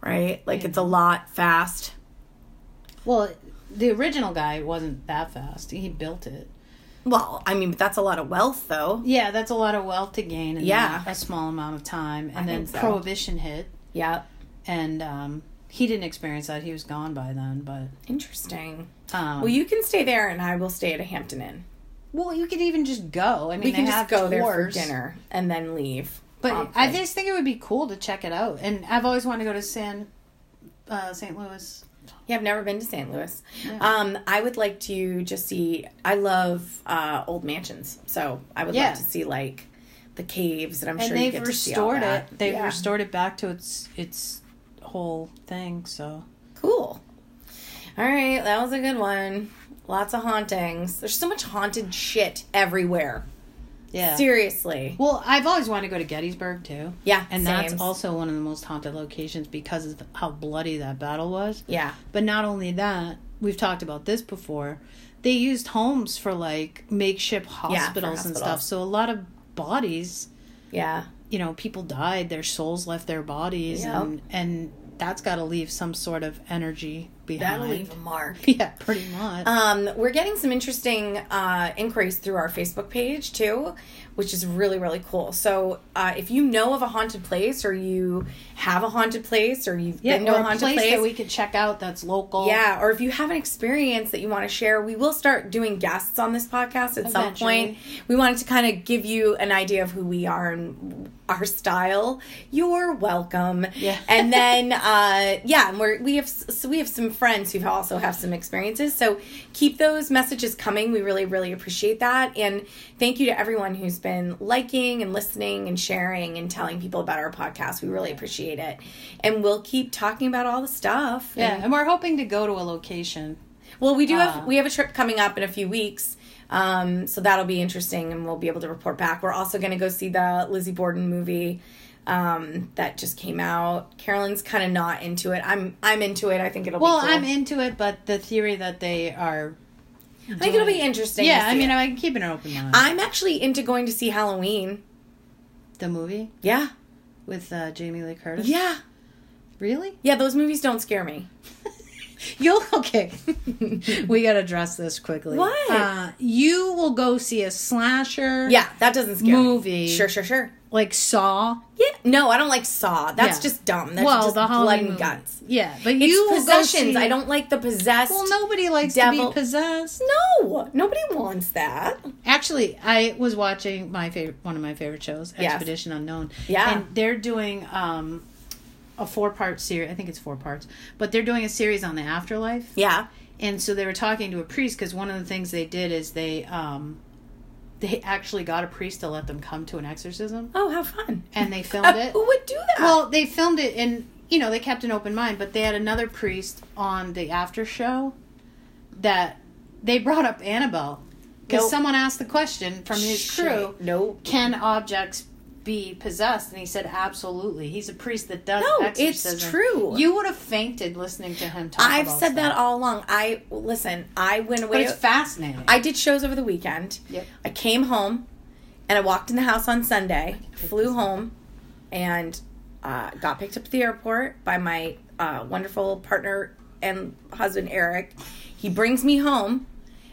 Right? Like it's a lot fast. well, the original guy wasn't that fast. He built it. Well, I mean, but that's a lot of wealth, though. Yeah, that's a lot of wealth to gain in Yeah. a small amount of time. And I then so. prohibition hit, Yeah. and um, he didn't experience that. He was gone by then. But Interesting. um, Well, you can stay there, and I will stay at a Hampton Inn. well, you could even just go. I mean, We can just go there for dinner and then leave. But promptly. I just think it would be cool to check it out. And I've always wanted to go to San, uh, St. Louis. Yeah, I've never been to St. Louis. Yeah. Um, I would like to just see. I love uh, old mansions, so I would Yeah. love to see like the caves, and I'm and sure they've get to see all restored it. They've Yeah. restored it back to its its whole thing. So Cool. All right, that was a good one. Lots of hauntings. There's so much haunted shit everywhere. Yeah. Seriously. Well, I've always wanted to go to Gettysburg too. Yeah, And same. that's also one of the most haunted locations because of how bloody that battle was. Yeah. But not only that, we've talked about this before. They used homes for like makeshift hospitals and hospitals. stuff. So a lot of bodies, Yeah. you know, people died, their souls left their bodies Yep. and and that's got to leave some sort of energy behind. That'll leave a mark. Yeah, pretty much. Um, we're getting some interesting uh, inquiries through our Facebook page too, which is really really cool. So uh, if you know of a haunted place, or you have a haunted place, or you've yeah, been to a haunted place, place, that we could check out that's local. yeah, or if you have an experience that you want to share, we will start doing guests on this podcast at some point. We wanted to kind of give you an idea of who we are and our style. You're welcome. Yeah. and then uh, yeah, and we're we have so we have some friends who also have some experiences. So keep those messages coming. We really really appreciate that, and thank you to everyone who's been liking and listening and sharing and telling people about our podcast. We really appreciate it, and we'll keep talking about all the stuff. Yeah, and- and we're hoping to go to a location. well, we do have Uh, we have a trip coming up in a few weeks, um, so that'll be interesting, and we'll be able to report back. We're also going to go see the Lizzie Borden movie um, that just came out. Carolyn's kind of not into it. I'm I'm into it. I think it'll Well, be. Cool. I'm into it, but the theory that they are. I think it'll be interesting. Yeah, I mean, it. I'm keeping an open mind. I'm actually into going to see Halloween. the movie Yeah, with uh, Jamie Lee Curtis. yeah, Really? yeah. Those movies don't scare me. You'll okay. we got to address this quickly. What? Uh, you will go see a slasher. Yeah, that doesn't scare Movie. me. Sure, sure, sure. Like Saw. Yeah, no, I don't like Saw. That's Yeah. just dumb. That's well, just the blood Halloween and movie. guts. Yeah, but It's you possessions. see- I don't like the possessed. Well, nobody likes Devil- to be possessed. No, nobody wants that. Actually, I was watching my favorite, one of my favorite shows, Yes. Expedition Unknown. Yeah. and they're doing um, a four-part series. I think it's four parts, but they're doing a series on the afterlife. Yeah. And so they were talking to a priest because one of the things they did is they um, they actually got a priest to let them come to an exorcism, Oh, how fun. and they filmed uh, it. Who would do that? Well, they filmed it, and you know they kept an open mind, but they had another priest on the after show that they brought up Annabelle because Nope. someone asked the question from his crew, No. "Can objects be possessed?" And he said, "Absolutely." He's a priest that does. No, it's true. You would have fainted listening to him talk. I've said that all along. I listen. I went away. but it's fascinating. I did shows over the weekend. Yep. I came home, and I walked in the house on Sunday. Flew home, and uh, got picked up at the airport by my uh, wonderful partner and husband Eric. He brings me home.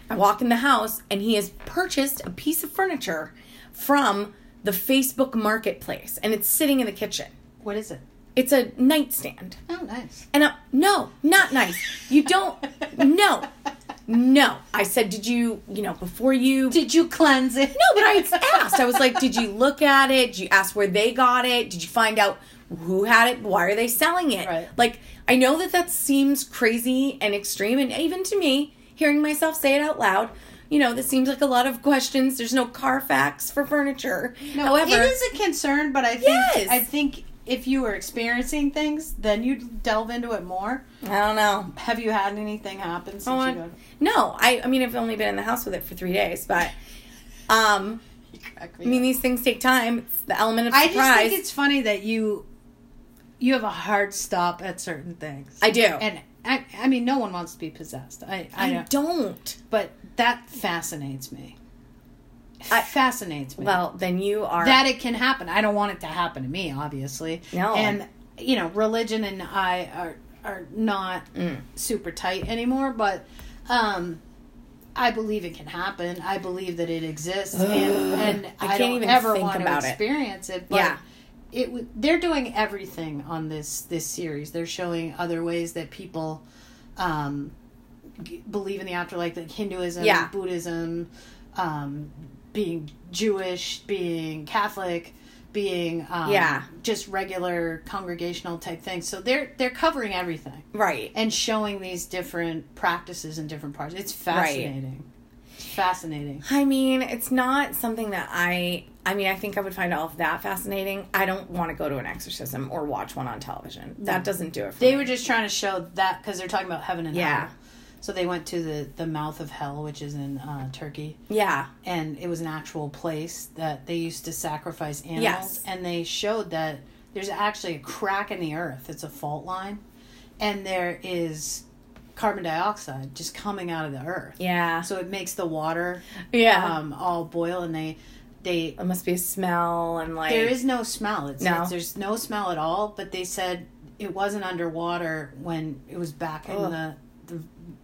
I walk in the house, and he has purchased a piece of furniture from the Facebook Marketplace, and it's sitting in the kitchen. what is it? It's a nightstand. Oh, nice. And I, no, not nice. You don't. No, no. I said, did you, you know, before you? Did you cleanse it? no, but I asked. I was like, did you look at it? Did you ask where they got it? Did you find out who had it? Why are they selling it? Right. Like, I know that that seems crazy and extreme, and even to me, hearing myself say it out loud. You know, this seems like a lot of questions. There's no Carfax for furniture. No, However, it is a concern, but I think Yes. I think if you were experiencing things, then you'd delve into it more. I don't know. Have you had anything happen since Oh, you got no, I, I mean, I've only been in the house with it for three days, but, um, I mean, these things take time. It's the element of surprise. I just think it's funny that you you have a hard stop at certain things. I do. and I, I mean, no one wants to be possessed. I, I, I don't, but that fascinates me. I- fascinates me. Well, then you are. that it can happen. I don't want it to happen to me, obviously. No. And you know, religion and I are are not Mm. super tight anymore, but um I believe it can happen. I believe that it exists, and, and I I, don't even ever think want to it. experience it. But Yeah. It they're doing everything on this this series. They're showing other ways that people um, g- believe in the afterlife, like Hinduism, Yeah. Buddhism, um, being Jewish, being Catholic, being um, Yeah. just regular congregational type things. So they're they're covering everything right. and showing these different practices in different parts. It's fascinating. It's fascinating. I mean, it's not something that I. I mean, I think I would find all of that fascinating. I don't want to go to an exorcism or watch one on television. That doesn't do it for They me. were just trying to show that because they're talking about heaven and Yeah. hell. So they went to the the mouth of hell, which is in uh, Turkey, Yeah. and it was an actual place that they used to sacrifice animals. Yes. And they showed that there's actually a crack in the earth. It's a fault line, and there is carbon dioxide just coming out of the earth. Yeah. So it makes the water Yeah. um, all boil, and they they it must be a smell and like there is no smell. It's, No. it's- there's no smell at all. But they said it wasn't underwater when it was back in the the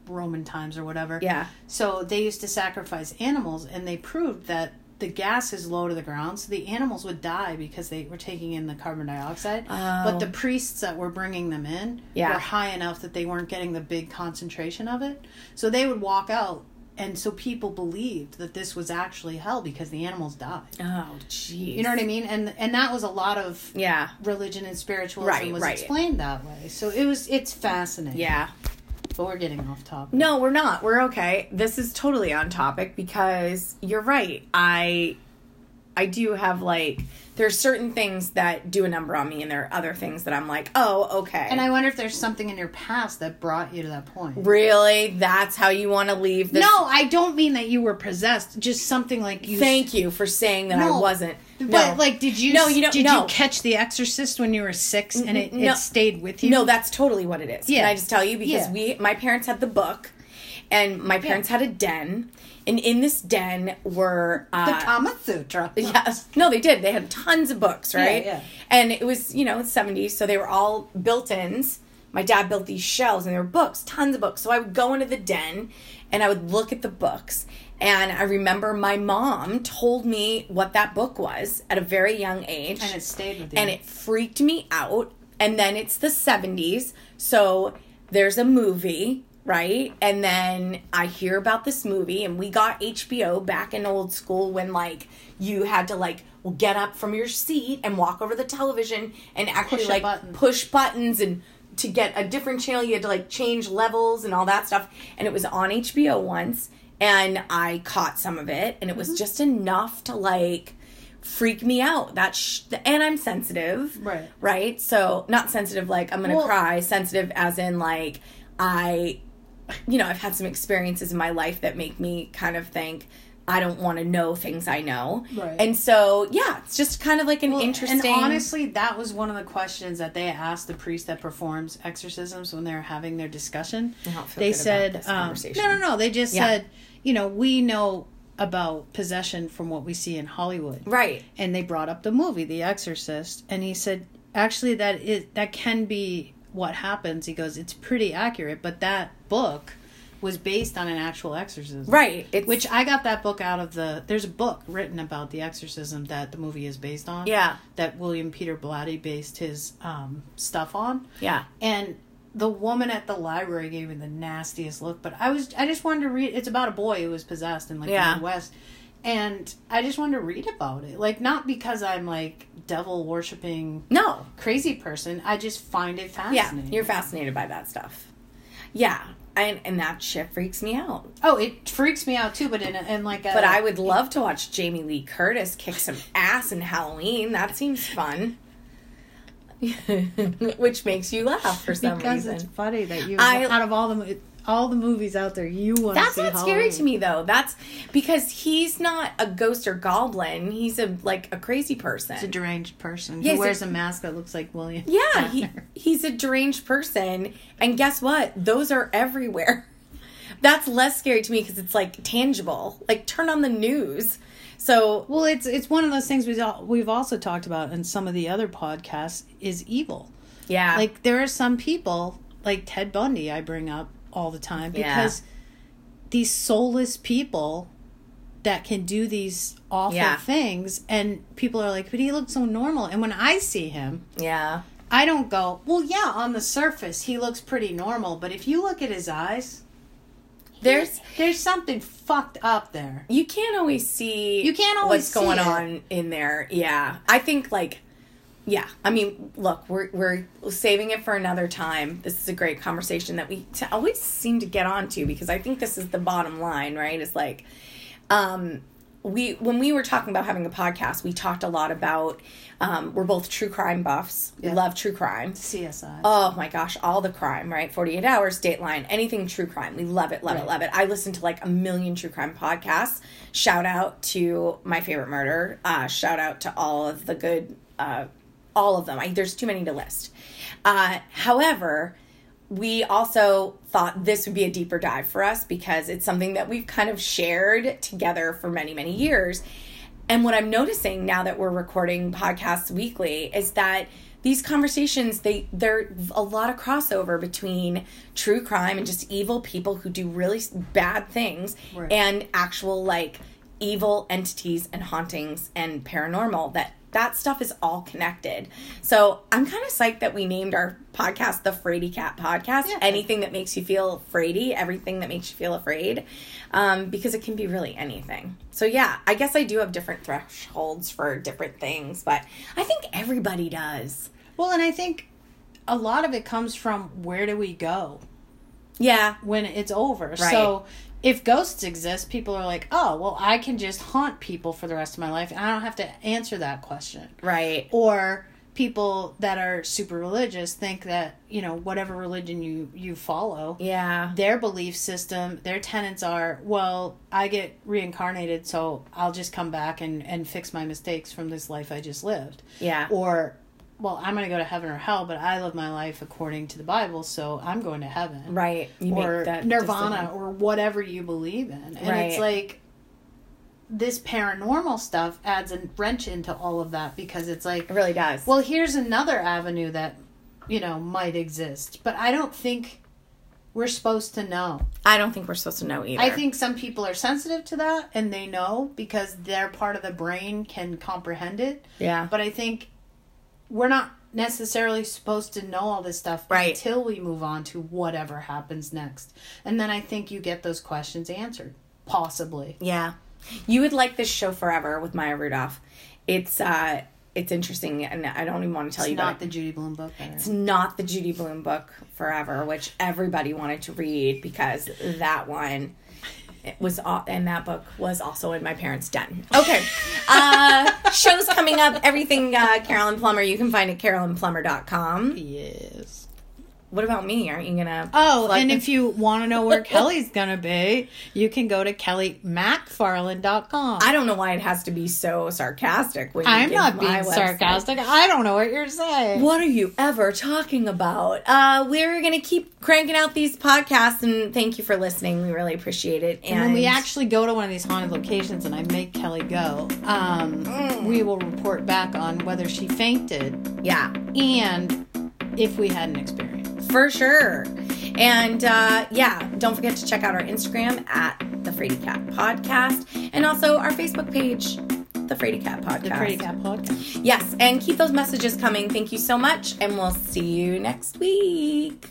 Roman times or whatever. Yeah. So they used to sacrifice animals, and they proved that the gas is low to the ground, so the animals would die because they were taking in the carbon dioxide. Oh. But the oh. priests that were bringing them in Yeah. were high enough that they weren't getting the big concentration of it. So they would walk out, and so people believed that this was actually hell because the animals died. Oh, jeez. You know what I mean? And and that was a lot of Yeah. religion and spiritualism Right, was right. explained that way. So it was it's fascinating. Yeah. But we're getting off topic. No, we're not. We're okay. This is totally on topic because you're right. I I do have like there's certain things that do a number on me and there are other things that I'm like, "Oh, okay." And I wonder if there's something in your past that brought you to that point. really that's how you want to leave this No, I don't mean that you were possessed. Just something like you. Thank you for saying that I wasn't. But No. like, did you? No, you don't- Did no. you catch The Exorcist when you were six, and it, no. it stayed with you? No, that's totally what it is. Yeah. Can I just tell you? Because Yeah. we, my parents had the book, and my parents had a den, and in this den were uh, the Kama Sutra. Yes. No, they did. They had tons of books, right? yeah. And it was, you know, 70s, so they were all built ins. My dad built these shelves and there were books, tons of books. So I would go into the den and I would look at the books. And I remember my mom told me what that book was at a very young age. And it stayed with you. And it freaked me out. And then it's the 70s. So there's a movie, right? And then I hear about this movie, and we got HBO back in old school when, like, you had to, like, well, get up from your seat and walk over the television and actually, Push like, button. push buttons and to get a different channel you had to like change levels and all that stuff and it was on HBO once and I caught some of it and it Mm-hmm. was just enough to like freak me out that sh- and I'm sensitive Right. right so not sensitive like I'm gonna Well- cry sensitive as in like I you know I've had some experiences in my life that make me kind of think I don't want to know things I know Right. and so yeah it's just kind of like an Well, interesting And honestly, that was one of the questions that they asked the priest that performs exorcisms when they were having their discussion. I don't feel They said, um, no, no, no. They just Yeah. said, you know, we know about possession from what we see in Hollywood. right And they brought up the movie, The Exorcist, and he said, actually, that is that can be what happens. He goes, it's pretty accurate, but that book was based on an actual exorcism. right it's Which I got that book out of the. There's a book written about the exorcism that the movie is based on. Yeah. That William Peter Blatty based his um, stuff on. yeah And the woman at the library gave me the nastiest look. But I was. I just wanted to read. It's about a boy who was possessed in like Yeah. the Midwest. And I just wanted to read about it. Like not because I'm like devil worshipping no crazy person. I just find it Yeah, fascinating. you're fascinated by that stuff. Yeah, and and that shit freaks me out. Oh, it freaks me out too. But in, a, in like a. But I would love to watch Jamie Lee Curtis kick some ass in Halloween. That seems fun. Which makes you laugh for some because reason. it's funny that you I- out of all the all the movies out there you want to That's see not scary to me though. That's because he's not a ghost or goblin. He's a like a crazy person. It's a deranged person Yeah, who he's a- wears a, mask that looks like William. Yeah, he, he's a deranged person. And guess what? Those are everywhere. That's less scary to me because it's like tangible. Like turn on the news. So Well, it's it's one of those things we've al- we've also talked about in some of the other podcasts is evil. yeah, Like there are some people like Ted Bundy I bring up all the time Yeah. because these soulless people that can do these awful Yeah. things and people are like, "But he looks so normal." And when I see him, yeah, I don't go, well, yeah, on the surface, he looks pretty normal, but if you look at his eyes, there's there's something fucked up there. you can't always see You can't always what's going it. on in there. Yeah, I think like yeah. I mean, look, we're we're saving it for another time. This is a great conversation that we t- always seem to get onto because I think this is the bottom line, right? It's like um we when we were talking about having a podcast, we talked a lot about um, we're both true crime buffs. We Yeah. love true crime. CSI. Oh my gosh, all the crime, right? 48 hours, Dateline, anything true crime. We love it, love it, love it. I listen to like a million true crime podcasts. Shout out to My Favorite Murder. Uh, shout out to all of the good, uh, all of them. I, there's too many to list. Uh, however, we also thought this would be a deeper dive for us because it's something that we've kind of shared together for many, many years. And what I'm noticing now that we're recording podcasts weekly is that these conversations they they're a lot of crossover between true crime and just evil people who do really bad things Right. and actual like evil entities and hauntings and paranormal that that stuff is all connected. So I'm kind of psyched that we named our podcast the Fraidy Cat Podcast. Yeah. Anything that makes you feel fraidy, everything that makes you feel afraid, um, because it can be really anything. So yeah, I guess I do have different thresholds for different things, but I think everybody does. Well, and I think a lot of it comes from where do we go Yeah, when it's over. Right. So if ghosts exist, people are like, oh, well, I can just haunt people for the rest of my life and I don't have to answer that question. right. Or people that are super religious think that, you know, whatever religion you, you follow, Yeah, their belief system, their tenets are, well, I get reincarnated, so I'll just come back and, and fix my mistakes from this life I just lived. yeah, Or, well, I'm going to go to heaven or hell, but I live my life according to the Bible, so I'm going to heaven. right. You Or nirvana decision. or whatever you believe in. And Right. it's like this paranormal stuff adds a wrench into all of that because it's like It really does. well, here's another avenue that, you know, might exist. But I don't think we're supposed to know. I don't think we're supposed to know either. I think some people are sensitive to that and they know because their part of the brain can comprehend it. yeah, But I think we're not necessarily supposed to know all this stuff Right. until we move on to whatever happens next. And then I think you get those questions answered. Possibly. Yeah. You would like this show forever with Maya Rudolph. It's uh it's interesting and I don't even want to tell It's you not the Judy Blume book. Don't it's not the Judy Blume book Forever, which everybody wanted to read because that one it was all, and that book was also in my parents' den. Okay. Uh shows coming up, everything uh Carolyn Plummer, you can find at carolynplummer.com. Yes. What about me? Aren't you gonna Oh, and this? if you want to know where Kelly's going to be, you can go to kellymacfarland.com. I don't know why it has to be so sarcastic when I'm not being website. sarcastic. I don't know what you're saying. What are you ever talking about? Uh, we're gonna keep cranking out these podcasts, and thank you for listening. We really appreciate it. And, And when we actually go to one of these haunted locations and I make Kelly go, um, Mm. we will report back on whether she fainted yeah, and if we had an experience. for sure. And uh, yeah, don't forget to check out our Instagram at the Fraidy Cat Podcast, and also our Facebook page, the Fraidy Cat Podcast. The Pretty Cat Podcast. Yes, and keep those messages coming. Thank you so much, and we'll see you next week.